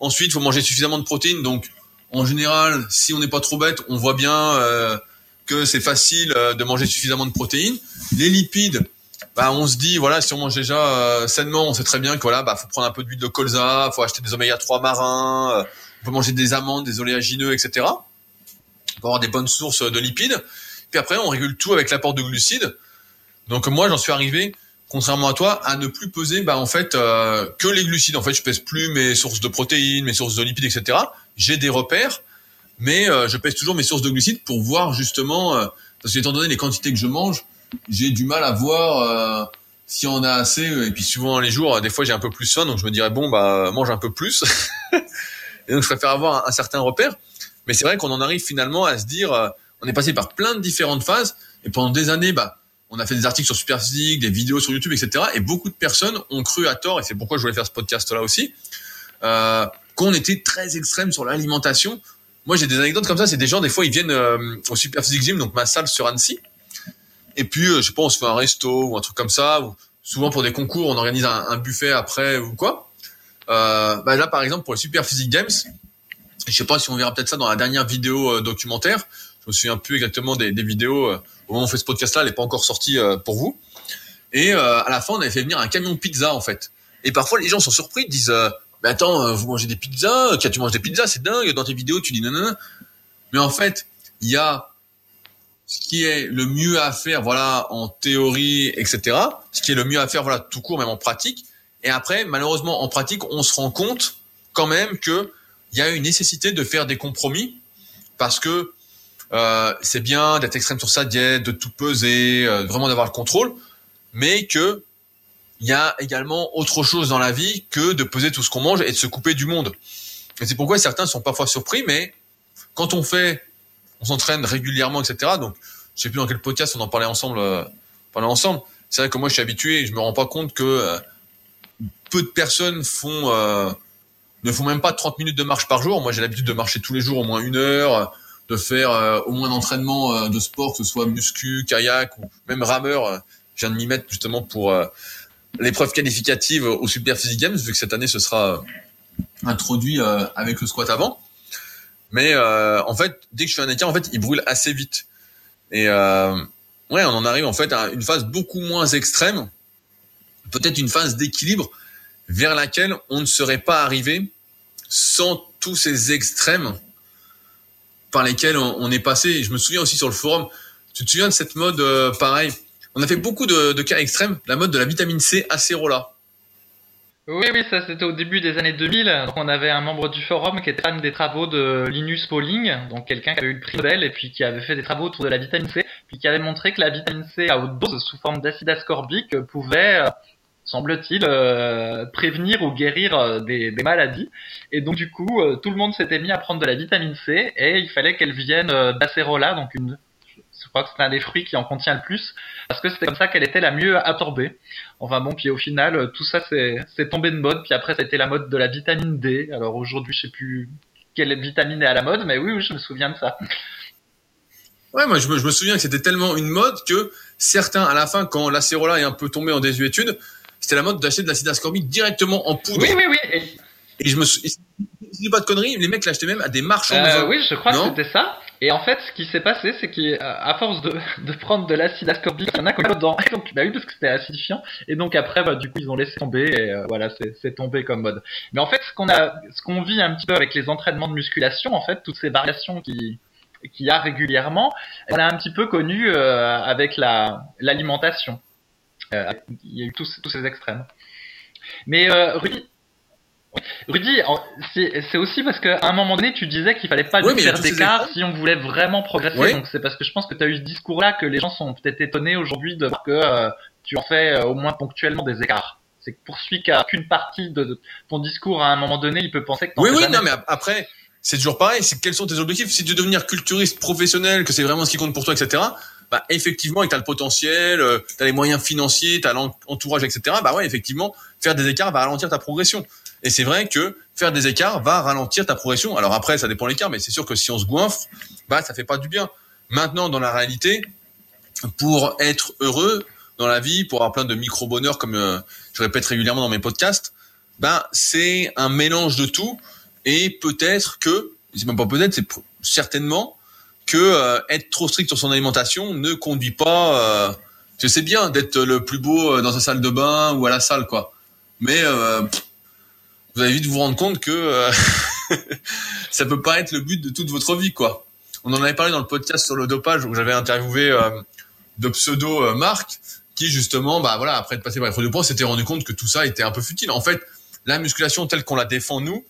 S1: Ensuite, il faut manger suffisamment de protéines. Donc, en général, si on n'est pas trop bête, on voit bien euh, que c'est facile euh, de manger suffisamment de protéines. Les lipides, bah, on se dit, voilà, si on mange déjà euh, sainement, on sait très bien que voilà, bah, faut prendre un peu d'huile de colza, faut acheter des oméga 3 marins, on peut manger des amandes, des oléagineux, etc. On avoir des bonnes sources de lipides. Puis après, on régule tout avec l'apport de glucides. Donc moi, j'en suis arrivé contrairement à toi, à ne plus peser bah, en fait euh, que les glucides. En fait, je pèse plus mes sources de protéines, mes sources de lipides, etc. J'ai des repères, mais euh, je pèse toujours mes sources de glucides pour voir justement, euh, parce que étant donné les quantités que je mange, j'ai du mal à voir si on a assez. Et puis souvent les jours, des fois j'ai un peu plus faim, donc je me dirais bon bah mange un peu plus. (laughs) et donc je préfère avoir un, un certain repère. Mais c'est vrai qu'on en arrive finalement à se dire, on est passé par plein de différentes phases, et pendant des années, bah on a fait des articles sur Superphysique, des vidéos sur YouTube, etc. Et beaucoup de personnes ont cru à tort, et c'est pourquoi je voulais faire ce podcast-là aussi, euh, qu'on était très extrême sur l'alimentation. Moi, j'ai des anecdotes comme ça. C'est des gens, des fois, ils viennent euh, au Superphysique Gym, donc ma salle sur Annecy. Et puis, euh, je sais pas, on se fait un resto ou un truc comme ça. Ou souvent, pour des concours, on organise un, buffet après ou quoi. Euh, bah là, par exemple, pour le Superphysique Games, je sais pas si on verra peut-être ça dans la dernière vidéo documentaire. Je me souviens plus exactement des vidéos au moment où on fait ce podcast-là, elle n'est pas encore sortie euh, pour vous. Et euh, à la fin, on avait fait venir un camion pizza en fait. Et parfois, les gens sont surpris, disent euh, "Mais attends, vous mangez des pizzas? Tu manges des pizzas, c'est dingue. Dans tes vidéos, tu dis non, non, non. Mais en fait, il y a ce qui est le mieux à faire, voilà, en théorie, etc. Ce qui est le mieux à faire, voilà, tout court, même en pratique. Et après, malheureusement, en pratique, on se rend compte quand même que il y a une nécessité de faire des compromis parce que euh, c'est bien d'être extrême sur sa diète, de tout peser, euh, vraiment d'avoir le contrôle, mais que il y a également autre chose dans la vie que de peser tout ce qu'on mange et de se couper du monde. Et c'est pourquoi certains sont parfois surpris, mais quand on fait, on s'entraîne régulièrement, etc. Donc, je sais plus dans quel podcast on en parlait ensemble, euh, parlait ensemble. C'est vrai que moi, je suis habitué et je me rends pas compte que euh, peu de personnes font, euh, ne font même pas 30 minutes de marche par jour. Moi, j'ai l'habitude de marcher tous les jours au moins une heure, de faire euh, au moins d'entraînement euh, de sport, que ce soit muscu, kayak ou même rameur. je viens de m'y mettre justement pour l'épreuve qualificative au Super Physique Games, vu que cette année ce sera introduit avec le squat avant. Mais en fait, dès que je fais un écart, en fait, il brûle assez vite. Et euh, ouais, on en arrive en fait à une phase beaucoup moins extrême, peut-être une phase d'équilibre vers laquelle on ne serait pas arrivé sans tous ces extrêmes par lesquels on, est passé. je me souviens aussi sur le forum, tu te souviens de cette mode euh, pareil? On a fait beaucoup de, cas extrêmes, la mode de la vitamine C acérola.
S2: Oui, oui, ça c'était au début des années 2000. Donc, on avait un membre du forum qui était fan des travaux de Linus Pauling, donc quelqu'un qui avait eu le prix Nobel et puis qui avait fait des travaux autour de la vitamine C, puis qui avait montré que la vitamine C à haute dose sous forme d'acide ascorbique pouvait, euh, semble-t-il, euh, prévenir ou guérir euh, des, des, maladies. Et donc du coup, tout le monde s'était mis à prendre de la vitamine C et il fallait qu'elle vienne d'acérola, donc une je crois que c'est un des fruits qui en contient le plus, parce que c'était comme ça qu'elle était la mieux absorbée. Enfin bon, puis au final, euh, tout ça c'est tombé de mode, puis après été la mode de la vitamine D. Alors aujourd'hui, je sais plus quelle vitamine est à la mode, mais oui, oui, je me souviens de ça.
S1: Ouais, moi je me, je me souviens que c'était tellement une mode que certains, à la fin, quand l'acérola est un peu tombé en désuétude, c'était la mode d'acheter de l'acide ascorbique directement en poudre.
S2: Oui, oui, oui.
S1: Et, je me suis, je dis pas de conneries, les mecs l'achetaient même à des marchands
S2: euh, Oui, je crois que c'était ça. Et en fait, ce qui s'est passé, c'est qu'à force de, (laughs) de, prendre de l'acide ascorbique, il y en a qui dedans. Et donc, bah oui, parce que c'était acidifiant. Et donc après, bah, du coup, ils ont laissé tomber. Et euh, voilà, c'est tombé comme mode. Mais en fait, ce qu'on a, ce qu'on vit un petit peu avec les entraînements de musculation, en fait, toutes ces variations qui qu'il y a régulièrement, on a un petit peu connu euh, avec la l'alimentation. Euh, il y a eu tous, tous ces extrêmes. Mais euh, Rudy, Rudy, c'est aussi parce qu'à un moment donné, tu disais qu'il fallait pas faire d'écart si on voulait vraiment progresser. Donc c'est parce que je pense que tu as eu ce discours-là que les gens sont peut-être étonnés aujourd'hui de voir que euh, tu en fais euh, au moins ponctuellement des écarts. C'est que pour celui qui a qu'une partie de, ton discours à un moment donné, il peut penser que
S1: Oui, oui, non, mais après, c'est toujours pareil. C'est quels sont tes objectifs? Si tu veux devenir culturiste professionnel, que c'est vraiment ce qui compte pour toi, etc. Bah, effectivement, et tu as le potentiel, euh, tu as les moyens financiers, tu as l'entourage, etc. Bah ouais, effectivement, faire des écarts va ralentir ta progression. Et c'est vrai que faire des écarts va ralentir ta progression. Alors après, ça dépend l'écart, mais c'est sûr que si on se goinfre, bah ça fait pas du bien. Maintenant, dans la réalité, pour être heureux dans la vie, pour avoir plein de micro bonheurs, comme euh, je répète régulièrement dans mes podcasts, bah c'est un mélange de tout. Et peut-être que, c'est même pas peut-être, c'est certainement que euh, être trop strict sur son alimentation ne conduit pas. Euh, je sais bien d'être le plus beau dans sa salle de bain ou à la salle, quoi. Mais vous allez vite vous rendre compte que euh, (laughs) ça peut pas être le but de toute votre vie, quoi. On en avait parlé dans le podcast sur le dopage où j'avais interviewé euh, de pseudo euh, Marc qui justement, bah voilà, après de passer par les produits de poids, s'était rendu compte que tout ça était un peu futile. En fait, la musculation telle qu'on la défend nous,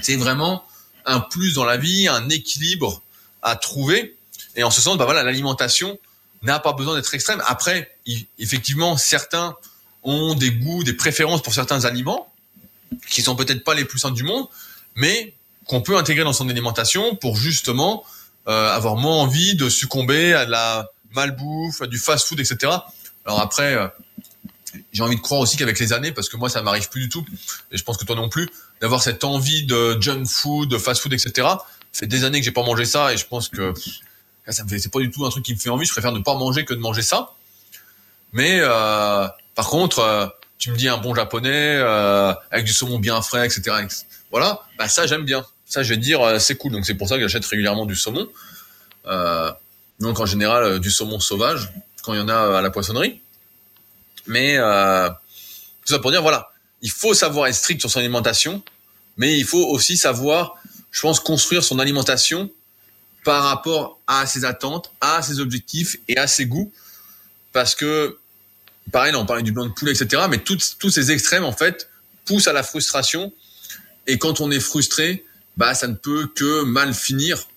S1: c'est vraiment un plus dans la vie, un équilibre à trouver. Et en ce sens, bah voilà, l'alimentation n'a pas besoin d'être extrême. Après, effectivement, certains ont des goûts, des préférences pour certains aliments qui sont peut-être pas les plus sains du monde, mais qu'on peut intégrer dans son alimentation pour justement euh, avoir moins envie de succomber à de la malbouffe, à du fast-food, etc. Alors après, euh, j'ai envie de croire aussi qu'avec les années, parce que moi ça m'arrive plus du tout, et je pense que toi non plus, d'avoir cette envie de junk food, de fast-food, etc. Ça fait des années que j'ai pas mangé ça, et je pense que ça me fait, c'est pas du tout un truc qui me fait envie. Je préfère ne pas manger que de manger ça. Mais euh, par contre, euh, tu me dis un bon japonais euh, avec du saumon bien frais, etc. Voilà, bah ça j'aime bien. Ça je vais te dire euh, c'est cool. Donc c'est pour ça que j'achète régulièrement du saumon. Euh, donc en général du saumon sauvage quand il y en a à la poissonnerie. Mais tout ça pour dire voilà, il faut savoir être strict sur son alimentation, mais il faut aussi savoir, je pense, construire son alimentation par rapport à ses attentes, à ses objectifs et à ses goûts, parce que pareil, là, on parlait du blanc de poulet, etc. Mais tous ces extrêmes, en fait, poussent à la frustration. Et quand on est frustré, bah, ça ne peut que mal finir.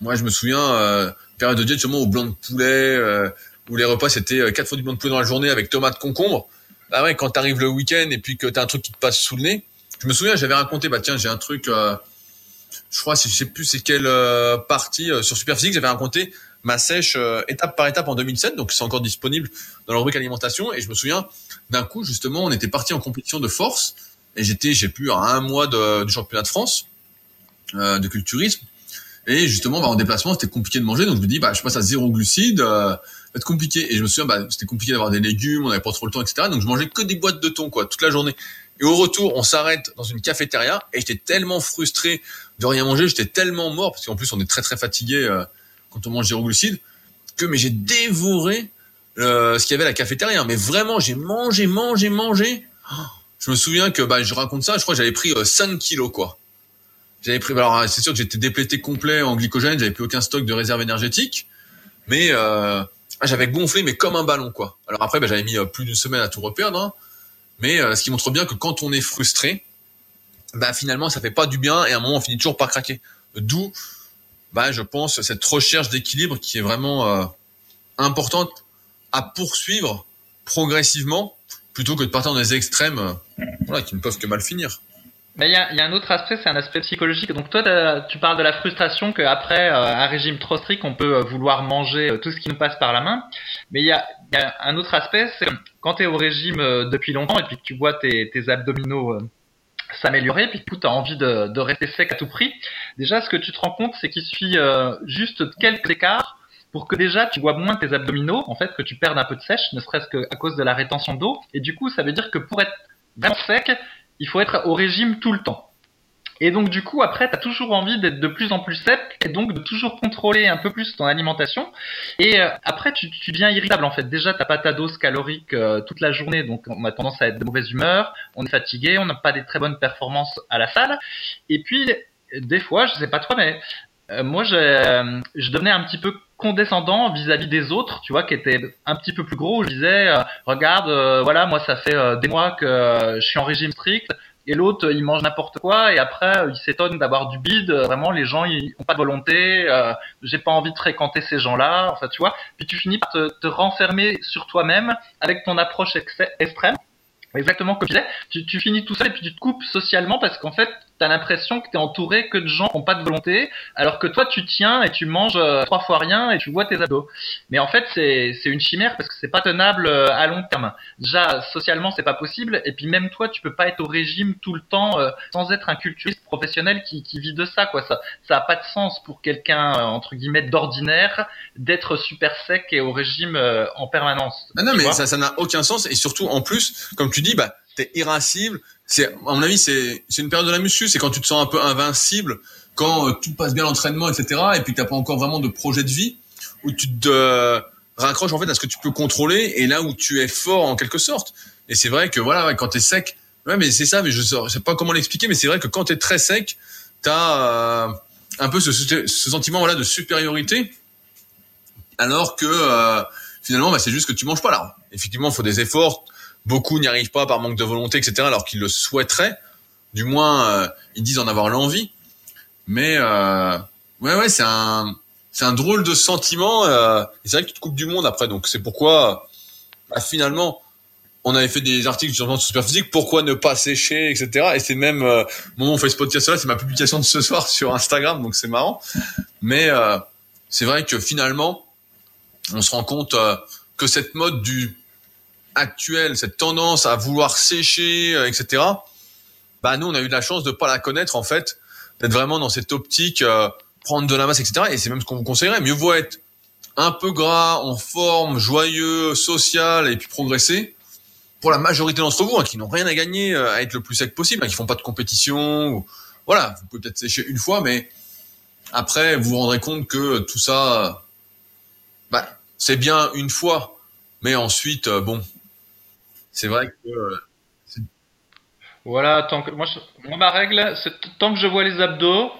S1: Moi, je me souviens, euh, période de diète, sûrement au blanc de poulet, euh, où les repas, c'était euh, quatre fois du blanc de poulet dans la journée avec tomates, concombre. Bah ouais, quand t'arrives le week-end et puis que t'as un truc qui te passe sous le nez. Je me souviens, j'avais raconté, bah tiens, j'ai un truc, euh, je crois, je sais plus c'est quelle euh, partie euh, sur Superphysique, j'avais raconté ma sèche étape par étape en 2007, donc c'est encore disponible dans la rubrique alimentation. Et je me souviens, d'un coup, justement, on était parti en compétition de force et j'étais, j'ai plus, à un mois de, du championnat de France de culturisme. Et justement, bah, en déplacement, c'était compliqué de manger, donc je me dis, bah, je passe à zéro glucide, euh, va être compliqué. Et je me souviens, bah, c'était compliqué d'avoir des légumes, on n'avait pas trop le temps, etc. Donc je mangeais que des boîtes de thon, quoi, toute la journée. Et au retour, on s'arrête dans une cafétéria, et j'étais tellement frustré de rien manger, j'étais tellement mort, parce qu'en plus, on est très très fatigué euh, quand on mange zéro glucide, que j'ai dévoré euh, ce qu'il y avait à la cafétéria. Mais vraiment, j'ai mangé, mangé, mangé. Je me souviens que, bah, je raconte ça, je crois que j'avais pris 5 kilos, quoi. J'avais pris, alors c'est sûr que j'étais déplété complet en glycogène, j'avais plus aucun stock de réserve énergétique, mais euh, j'avais gonflé mais comme un ballon quoi. Alors après, bah, j'avais mis euh, plus d'une semaine à tout reperdre, hein. mais euh, ce qui montre bien que quand on est frustré, bah finalement ça fait pas du bien et à un moment on finit toujours par craquer. D'où, bah je pense cette recherche d'équilibre qui est vraiment euh, importante à poursuivre progressivement plutôt que de partir dans des extrêmes, qui ne peuvent que mal finir.
S2: Mais il y a, y a, un autre aspect, c'est un aspect psychologique. Donc toi, tu parles de la frustration qu'après euh, un régime trop strict, on peut euh, vouloir manger euh, tout ce qui nous passe par la main. Mais il y a, y a, un autre aspect, c'est quand tu es au régime depuis longtemps et puis que tu vois tes, tes abdominaux s'améliorer, puis que tu as envie de, de, rester sec à tout prix. Déjà, ce que tu te rends compte, c'est qu'il suffit juste quelques écarts pour que déjà tu vois moins tes abdominaux, en fait, que tu perdes un peu de sèche, ne serait-ce qu'à cause de la rétention d'eau. Et du coup, ça veut dire que pour être vraiment sec, il faut être au régime tout le temps. Et donc du coup après tu as toujours envie d'être de plus en plus sec et donc de toujours contrôler un peu plus ton alimentation et euh, après tu, tu deviens irritable en fait. Déjà t'as pas ta dose calorique euh, toute la journée donc on a tendance à être de mauvaise humeur, on est fatigué, on n'a pas des très bonnes performances à la salle et puis des fois je sais pas toi mais euh, moi je, je devenais un petit peu condescendant vis-à-vis des autres, tu vois, qui étaient un petit peu plus gros. Je disais, euh, regarde, euh, voilà, moi ça fait euh, des mois que je suis en régime strict, et l'autre il mange n'importe quoi, et après il s'étonne d'avoir du bide. Vraiment, les gens ils ont pas de volonté. J'ai pas envie de fréquenter ces gens-là. Enfin, tu vois. Puis tu finis par te, te renfermer sur toi-même avec ton approche extrême. Exactement comme tu disais, tu, tu finis tout seul et puis tu te coupes socialement parce qu'en fait, t'as l'impression que t'es entouré que de gens qui n'ont pas de volonté, alors que toi tu tiens et tu manges euh, trois fois rien et tu vois tes abdos. Mais en fait c'est c'est une chimère parce que c'est pas tenable euh, à long terme. Déjà socialement c'est pas possible et puis même toi tu peux pas être au régime tout le temps euh, sans être un culturiste professionnel qui qui vit de ça quoi. Ça ça a pas de sens pour quelqu'un entre guillemets d'ordinaire d'être super sec et au régime en permanence.
S1: Non non mais ça ça n'a aucun sens et surtout en plus comme tu dis bah t'es irascible c'est à mon avis c'est c'est une période de la muscu c'est quand tu te sens un peu invincible quand euh, tout passe bien l'entraînement etc et puis t'as pas encore vraiment de projet de vie où tu te raccroches en fait à ce que tu peux contrôler et là où tu es fort en quelque sorte. Et c'est vrai que voilà quand t'es sec ouais mais c'est ça mais je sais pas comment l'expliquer mais c'est vrai que quand t'es très sec t'as euh, un peu ce, ce, sentiment voilà de supériorité alors que euh, finalement bah, c'est juste que tu manges pas là. Effectivement il faut des efforts Beaucoup n'y arrivent pas par manque de volonté, etc., alors qu'ils le souhaiteraient. Du moins, euh, ils disent en avoir l'envie. Mais euh, ouais, ouais, c'est un, c'est un drôle de sentiment. Euh, c'est vrai que tu te coupes du monde après, donc c'est pourquoi, bah, finalement, on avait fait des articles sur super physique. Pourquoi ne pas sécher, etc. Et c'est même euh, on fait ce podcast là, c'est ma publication de ce soir (laughs) sur Instagram, donc c'est marrant. Mais euh, c'est vrai que finalement, on se rend compte euh, que cette mode du actuelle, cette tendance à vouloir sécher, euh, etc. Bah nous, on a eu de la chance de pas la connaître en fait, d'être vraiment dans cette optique, euh, prendre de la masse, etc. Et c'est même ce qu'on vous conseillerait. Mieux vaut être un peu gras, en forme, joyeux, social, et puis progresser. Pour la majorité d'entre vous, hein, qui n'ont rien à gagner euh, à être le plus sec possible, hein, qui font pas de compétition, voilà, vous pouvez peut-être sécher une fois, mais après, vous vous rendrez compte que tout ça, bah, c'est bien une fois, mais ensuite, bon, c'est vrai que. Euh,
S2: voilà, tant que moi, moi ma règle, c'est tant que je vois les abdos,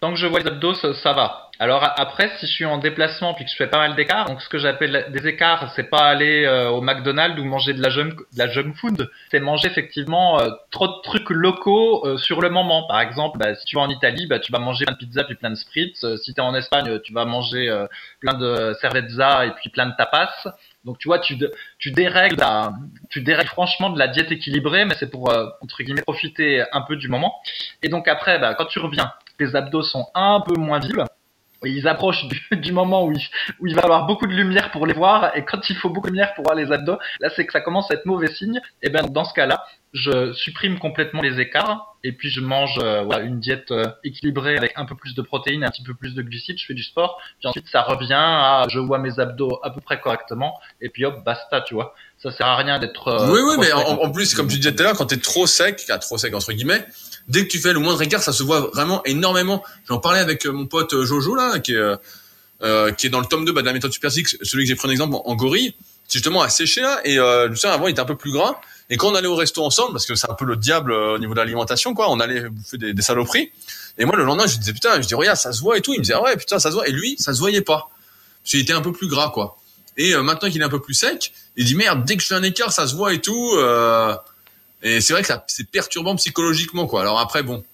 S2: tant que je vois les abdos, ça, va. Alors après, si je suis en déplacement puis que je fais pas mal d'écarts, donc ce que j'appelle des écarts, c'est pas aller euh, au McDonald's ou manger de la junk, food, c'est manger effectivement euh, trop de trucs locaux sur le moment. Par exemple, bah, si tu vas en Italie, bah, tu vas manger plein de pizzas puis plein de spritz. si tu es en Espagne, tu vas manger plein de cervezza et puis plein de tapas. Donc tu vois, tu, dérègles, franchement de la diète équilibrée, mais c'est pour euh, entre guillemets profiter un peu du moment. Et donc après, bah, quand tu reviens, tes abdos sont un peu moins visibles. Ils approchent (laughs) du, moment où il, où il va y avoir beaucoup de lumière pour les voir, et quand il faut beaucoup de lumière pour voir les abdos, là c'est que ça commence à être mauvais signe. Et ben dans ce cas-là, je supprime complètement les écarts et puis je mange euh, voilà, une diète euh, équilibrée avec un peu plus de protéines, un petit peu plus de glucides, je fais du sport, puis ensuite ça revient à je vois mes abdos à peu près correctement et puis hop basta tu vois. Ça sert à rien d'être.
S1: Euh, oui oui mais en, plus comme tu disais tout à l'heure quand t'es trop sec, trop sec entre guillemets, dès que tu fais le moindre écart ça se voit vraiment énormément. J'en parlais avec mon pote Jojo là qui est qui est dans le tome 2 bah, de la méthode Super Six, celui que j'ai pris un exemple en, gorille, justement à sécher là et euh, avant il était un peu plus gras et quand on allait au resto ensemble, parce que c'est un peu le diable euh, au niveau de l'alimentation, quoi, on allait bouffer des, des, saloperies. Et moi, le lendemain, je disais, putain, je dis, regarde, ça se voit et tout. Il me disait, ah ouais, putain, ça se voit. Et lui, ça se voyait pas. Parce qu'il était un peu plus gras, quoi. Et euh, maintenant qu'il est un peu plus sec, il dit, merde, dès que je fais un écart, ça se voit et tout. Euh... et c'est vrai que c'est perturbant psychologiquement, quoi. Alors après, bon.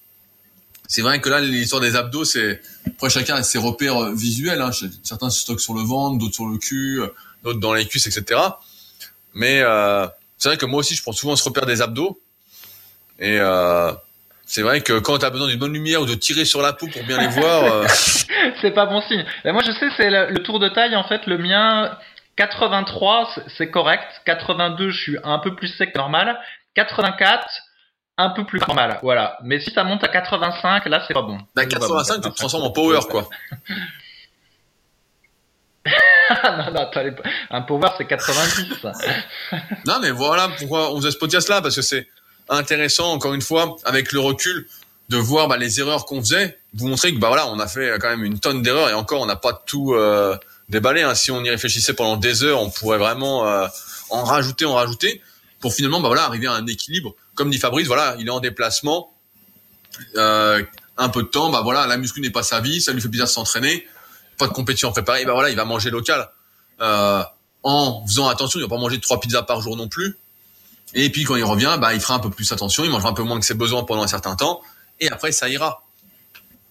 S1: C'est vrai que là, l'histoire des abdos, c'est, après, chacun a ses repères euh, visuels, hein. Certains se stockent sur le ventre, d'autres sur le cul, d'autres dans les cuisses, etc. Mais, euh, c'est vrai que moi aussi, je prends souvent ce repère des abdos. Et euh, c'est vrai que quand tu as besoin d'une bonne lumière ou de tirer sur la peau pour bien les voir, euh... (laughs)
S2: c'est pas bon signe. Mais moi, je sais, c'est le, tour de taille. En fait, le mien, 83, c'est correct. 82, je suis un peu plus sec que normal. 84, un peu plus normal. Voilà. Mais si ça monte à 85, là, c'est pas bon.
S1: Bah, 85, tu te transformes en power, quoi. (laughs)
S2: non, non, un power c'est 90. (laughs)
S1: non, mais voilà pourquoi on faisait ce podcast là, parce que c'est intéressant, encore une fois, avec le recul, de voir bah, les erreurs qu'on faisait, vous montrer que bah voilà, on a fait quand même une tonne d'erreurs et encore on n'a pas tout euh, déballé. Hein. Si on y réfléchissait pendant des heures, on pourrait vraiment euh, en rajouter, en rajouter, pour finalement bah voilà arriver à un équilibre. Comme dit Fabrice, voilà, il est en déplacement, euh, un peu de temps, bah voilà, la muscu n'est pas sa vie, ça lui fait plaisir de s'entraîner pas de compétition préparée, ben voilà, il va manger local. Euh, en faisant attention, il va pas manger trois pizzas par jour non plus. Et puis quand il revient, bah, il fera un peu plus attention, il mangera un peu moins que ses besoins pendant un certain temps, et après ça ira.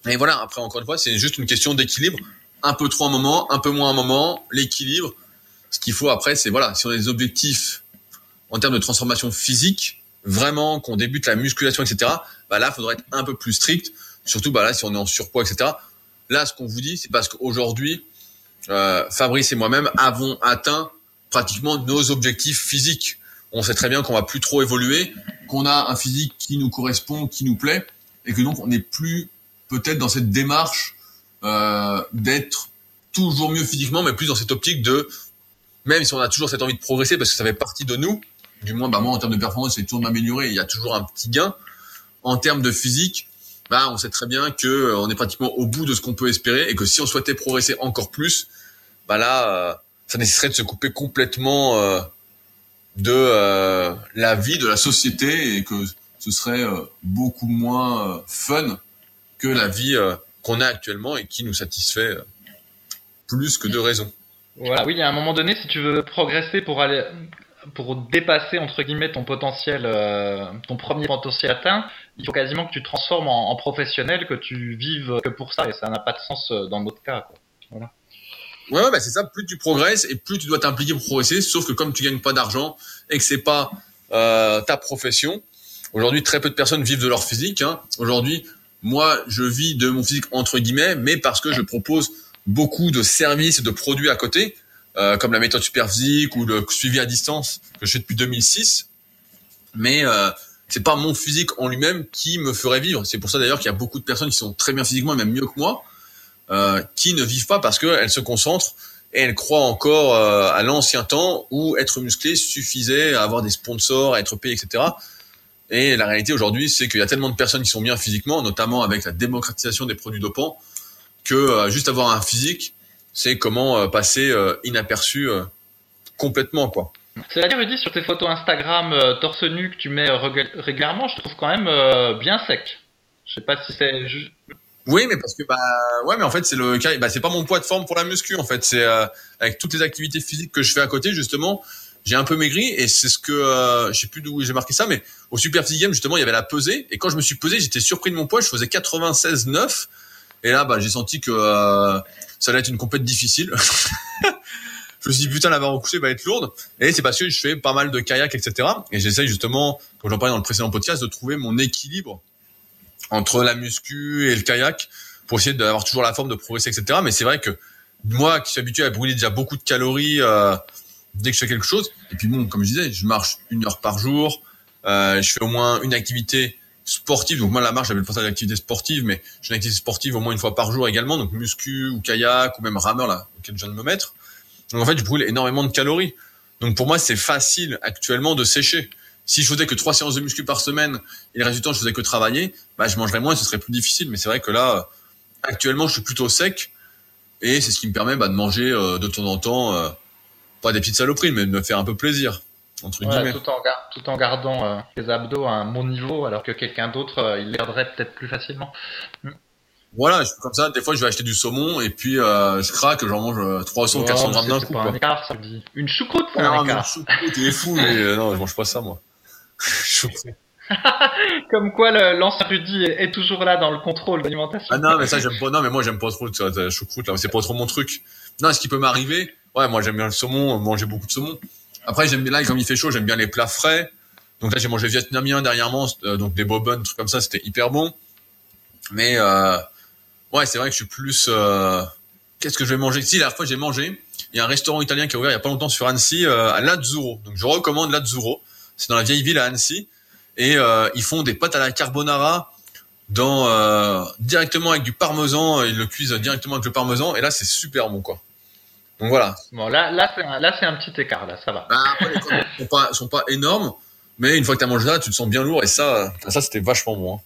S1: Et voilà, après encore une fois, c'est juste une question d'équilibre. Un peu trop un moment, un peu moins un moment, l'équilibre. Ce qu'il faut après, c'est voilà, a des objectifs en termes de transformation physique, vraiment qu'on débute la musculation, etc. Bah là, il faudrait être un peu plus strict. Surtout bah là, si on est en surpoids, etc. Là, ce qu'on vous dit, c'est parce qu'aujourd'hui, euh, Fabrice et moi-même avons atteint pratiquement nos objectifs physiques. On sait très bien qu'on va plus trop évoluer, qu'on a un physique qui nous correspond, qui nous plaît, et que donc on n'est plus peut-être dans cette démarche euh, d'être toujours mieux physiquement, mais plus dans cette optique de, même si on a toujours cette envie de progresser, parce que ça fait partie de nous, du moins bah moi en termes de performance, c'est toujours de m'améliorer, il y a toujours un petit gain. En termes de physique, bah, on sait très bien que euh, on est pratiquement au bout de ce qu'on peut espérer et que si on souhaitait progresser encore plus, bah là, euh, ça nécessiterait de se couper complètement euh, de la vie, de la société et que ce serait beaucoup moins fun que la vie qu'on a actuellement et qui nous satisfait plus que de raison.
S2: Voilà, oui, à un moment donné, si tu veux progresser pour aller pour dépasser entre guillemets ton potentiel, euh, ton premier potentiel atteint, il faut quasiment que tu te transformes en, professionnel, que tu vives que pour ça, et ça n'a pas de sens euh, dans notre cas. Quoi. Voilà.
S1: Ouais, bah c'est ça. Plus tu progresses et plus tu dois t'impliquer pour progresser. Sauf que comme tu gagnes pas d'argent et que c'est pas euh, ta profession, aujourd'hui très peu de personnes vivent de leur physique. Hein. Aujourd'hui, moi, je vis de mon physique entre guillemets, mais parce que je propose beaucoup de services et de produits à côté. Euh, comme la méthode superphysique ou le suivi à distance que je fais depuis 2006. Mais euh, c'est pas mon physique en lui-même qui me ferait vivre. C'est pour ça d'ailleurs qu'il y a beaucoup de personnes qui sont très bien physiquement même mieux que moi, euh, qui ne vivent pas parce qu'elles se concentrent et elles croient encore euh, à l'ancien temps où être musclé suffisait à avoir des sponsors, à être payé, etc. Et la réalité aujourd'hui, c'est qu'il y a tellement de personnes qui sont bien physiquement, notamment avec la démocratisation des produits dopants, que euh, juste avoir un physique, c'est comment euh, passer euh, inaperçu euh, complètement, quoi.
S2: C'est-à-dire, Rudy, sur tes photos Instagram torse nu que tu mets régulièrement, je te trouve quand même bien sec. Je sais pas si c'est.
S1: Oui, mais parce que bah ouais, mais en fait c'est le cas. Bah c'est pas mon poids de forme pour la muscu en fait. C'est avec toutes les activités physiques que je fais à côté justement, j'ai un peu maigri et c'est ce que je sais plus d'où j'ai marqué ça, mais au Super Physique Game justement il y avait la pesée et quand je me suis pesé j'étais surpris de mon poids. Je faisais 96,9 et là bah j'ai senti que ça allait être une compète difficile. (laughs) je me suis dit putain la barre au va être lourde. Et c'est parce que je fais pas mal de kayak, etc. Et j'essaye justement, comme j'en parlais dans le précédent podcast, de trouver mon équilibre entre la muscu et le kayak pour essayer d'avoir toujours la forme de progresser, etc. Mais c'est vrai que moi qui suis habitué à brûler déjà beaucoup de calories euh, dès que je fais quelque chose, et puis bon, comme je disais, je marche une heure par jour, euh, je fais au moins une activité sportive. Donc moi la marche, j'avais le ça d'activité sportive, mais j'ai une activité sportive au moins une fois par jour également, donc muscu ou kayak ou même rameur là auquel je viens de me mettre. Donc en fait, je brûle énormément de calories. Donc pour moi, c'est facile actuellement de sécher. Si je faisais que trois séances de muscu par semaine et le reste du temps je faisais que travailler, bah je mangerais moins, ce serait plus difficile. Mais c'est vrai que là, actuellement, je suis plutôt sec et c'est ce qui me permet bah, de manger euh, de temps en temps, euh, pas des petites saloperies, mais de me faire un peu plaisir.
S2: Entre. Tout, en tout en gardant euh, les abdos à un bon niveau, alors que quelqu'un d'autre, il les garderait peut-être plus facilement.
S1: Mm. Voilà, je suis comme ça. Des fois, je vais acheter du saumon et puis je craque, j'en mange 300 ou 400 grammes d'un coup.
S2: Pas un écart, ça me dit. Une choucroute, c'est un écart.
S1: Une choucroute, il est fou, mais non, je mange pas ça, moi. (laughs) (laughs)
S2: Comme quoi l'ancien Rudy est, toujours là dans le contrôle d'alimentation.
S1: Ah non, mais ça j'aime pas. Non, mais moi j'aime pas trop la choucroute là. C'est pas trop mon truc. Non, ce qui peut m'arriver, ouais, moi j'aime bien le saumon, manger beaucoup de saumon. Après j'aime là comme il fait chaud, j'aime bien les plats frais. Donc là j'ai mangé vietnamien dernièrement, euh, donc des bobons, trucs comme ça, c'était hyper bon. Mais euh, ouais, c'est vrai que je suis plus. Euh, qu'est-ce que je vais manger? Si la dernière fois j'ai mangé, il y a un restaurant italien qui a ouvert il y a pas longtemps sur Annecy euh, à Lazzuro. Donc je recommande Lazzuro. C'est dans la vieille ville à Annecy et ils font des pâtes à la carbonara directement avec du parmesan, ils le cuisent directement avec le parmesan et là c'est super bon quoi. Donc voilà.
S2: Bon là là c'est un, là c'est un petit écart là, ça va.
S1: Bah, après, les sont pas sont pas énormes, mais une fois que tu as mangé ça, tu te sens bien lourd et ça ça c'était vachement bon.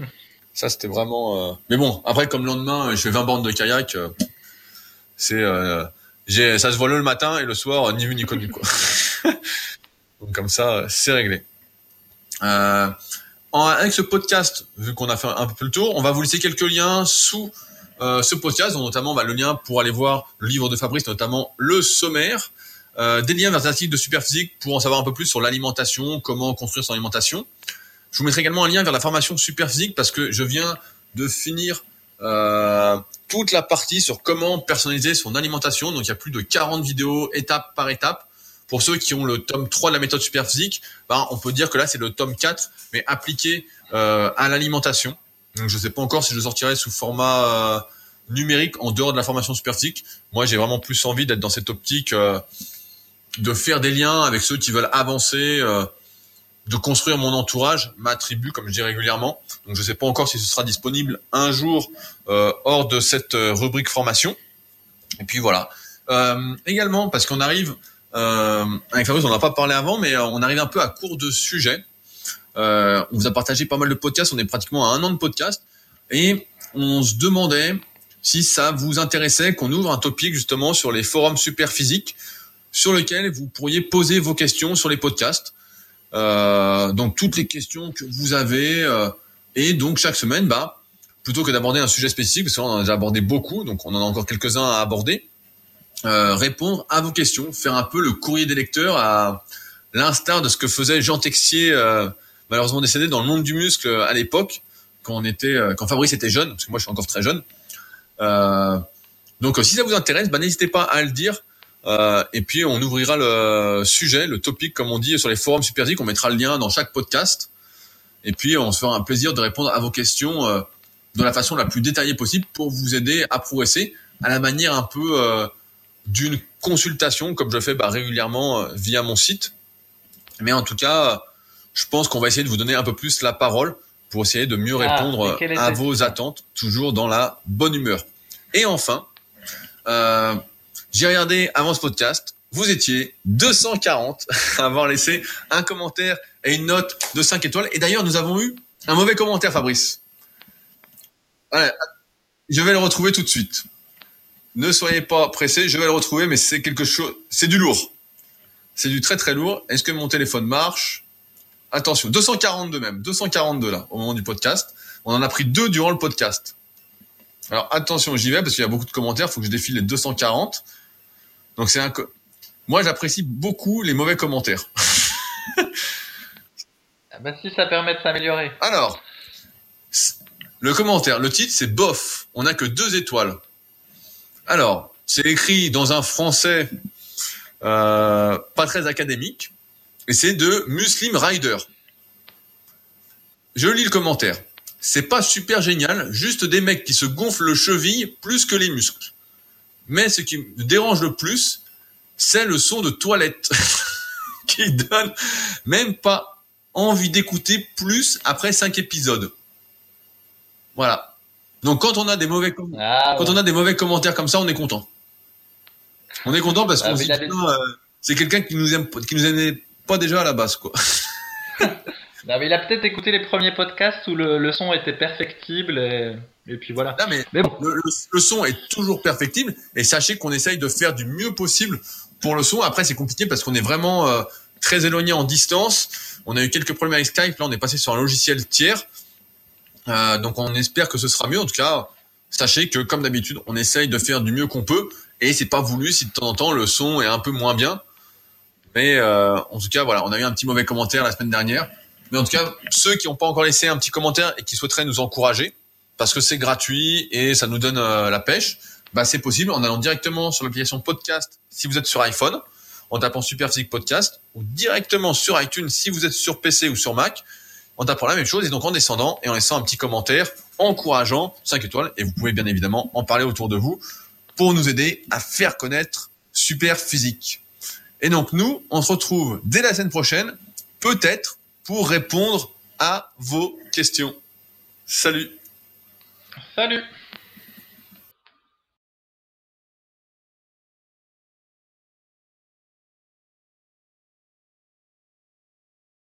S1: Hein. (laughs) Ça c'était vraiment. Euh... Mais bon après comme le lendemain je fais 20 bandes de kayak, euh, c'est euh, j'ai ça se voit le matin et le soir ni vu ni connu quoi. (laughs) Donc comme ça c'est réglé. Euh, avec ce podcast, vu qu'on a fait un peu le tour, on va vous laisser quelques liens sous euh, ce podcast, dont notamment bah, le lien pour aller voir le livre de Fabrice, notamment le sommaire, euh, des liens vers des articles de Superphysique pour en savoir un peu plus sur l'alimentation, comment construire son alimentation. Je vous mettrai également un lien vers la formation Superphysique parce que je viens de finir euh, toute la partie sur comment personnaliser son alimentation. Donc il y a plus de 40 vidéos étape par étape pour ceux qui ont le tome 3 de la méthode superphysique, ben, on peut dire que là, c'est le tome 4, mais appliqué euh, à l'alimentation. Donc, je ne sais pas encore si je sortirai sous format euh, numérique en dehors de la formation superphysique. Moi, j'ai vraiment plus envie d'être dans cette optique euh, de faire des liens avec ceux qui veulent avancer, de construire mon entourage, ma tribu, comme je dis régulièrement. Donc, je ne sais pas encore si ce sera disponible un jour hors de cette rubrique formation. Et puis voilà. également, parce qu'on arrive euh, avec Fabrice, on n'a pas parlé avant, mais euh, on arrive un peu à court de sujets. Euh, on vous a partagé pas mal de podcasts, on est pratiquement à un an de podcast, et on se demandait si ça vous intéressait qu'on ouvre un topic justement sur les forums super physiques, sur lequel vous pourriez poser vos questions sur les podcasts. Euh, donc toutes les questions que vous avez, euh, et donc chaque semaine, bah, plutôt que d'aborder un sujet spécifique, parce qu'on en a déjà abordé beaucoup, donc on en a encore quelques-uns à aborder, euh, répondre à vos questions, faire un peu le courrier des lecteurs à l'instar de ce que faisait Jean Texier, euh, malheureusement décédé dans le monde du muscle à l'époque, quand on était, euh, quand Fabrice était jeune, parce que moi je suis encore très jeune. donc si ça vous intéresse, bah, n'hésitez pas à le dire. et puis on ouvrira le sujet, le topic comme on dit sur les forums Superzik, on mettra le lien dans chaque podcast. Et puis on se fera un plaisir de répondre à vos questions de la façon la plus détaillée possible pour vous aider à progresser à la manière un peu d'une consultation, comme je fais bah, régulièrement euh, via mon site. Mais en tout cas, je pense qu'on va essayer de vous donner un peu plus la parole pour essayer de mieux ah, répondre à vos attentes, toujours dans la bonne humeur. Et enfin, euh, j'ai regardé avant ce podcast, vous étiez 240 à avoir laissé un commentaire et une note de 5 étoiles. Et d'ailleurs, nous avons eu un mauvais commentaire, Fabrice. je vais le retrouver tout de suite. Ne soyez pas pressés, je vais le retrouver, mais c'est quelque chose, c'est du lourd. C'est du très très lourd. Est-ce que mon téléphone marche? Attention, 242 même, 242 là, au moment du podcast. On en a pris deux durant le podcast. Alors attention, j'y vais parce qu'il y a beaucoup de commentaires, il faut que je défile les 240. Donc c'est un... Moi j'apprécie beaucoup les mauvais commentaires. (laughs)
S2: ah bah si ça permet de s'améliorer.
S1: Alors, le commentaire, le titre c'est bof, on n'a que deux étoiles. Alors, c'est écrit dans un français euh, pas très académique, et c'est de Muslim Rider. Je lis le commentaire. C'est pas super génial, juste des mecs qui se gonflent le cheville plus que les muscles. Mais ce qui me dérange le plus, c'est le son de toilette (laughs) qui donne même pas envie d'écouter plus après cinq épisodes. Voilà. Donc quand on a des mauvais ah, quand on a des mauvais commentaires comme ça, on est content. On est content parce ah, qu'on euh, c'est quelqu'un qui nous aime qui nous aimait pas déjà à la base quoi. (laughs)
S2: il a peut-être écouté les premiers podcasts où le, son était perfectible et, puis voilà.
S1: mais, bon. le, son est toujours perfectible et sachez qu'on essaye de faire du mieux possible pour le son. Après, c'est compliqué parce qu'on est vraiment euh, très éloigné en distance. On a eu quelques problèmes avec Skype. Là, on est passé sur un logiciel tiers. Euh, donc, on espère que ce sera mieux. En tout cas, sachez que comme d'habitude, on essaye de faire du mieux qu'on peut et c'est pas voulu si de temps en temps le son est un peu moins bien. Mais euh, en tout cas, voilà, on a eu un petit mauvais commentaire la semaine dernière. Mais en tout cas, ceux qui n'ont pas encore laissé un petit commentaire et qui souhaiteraient nous encourager, parce que c'est gratuit et ça nous donne euh, la pêche, bah c'est possible en allant directement sur l'application podcast si vous êtes sur iPhone, en tapant Superphysique Podcast, ou directement sur iTunes si vous êtes sur PC ou sur Mac, en tapant la même chose et donc en descendant et en laissant un petit commentaire encourageant, 5 étoiles, et vous pouvez bien évidemment en parler autour de vous pour nous aider à faire connaître Superphysique. Et donc nous, on se retrouve dès la semaine prochaine, peut-être pour répondre à vos questions. Salut
S2: Salut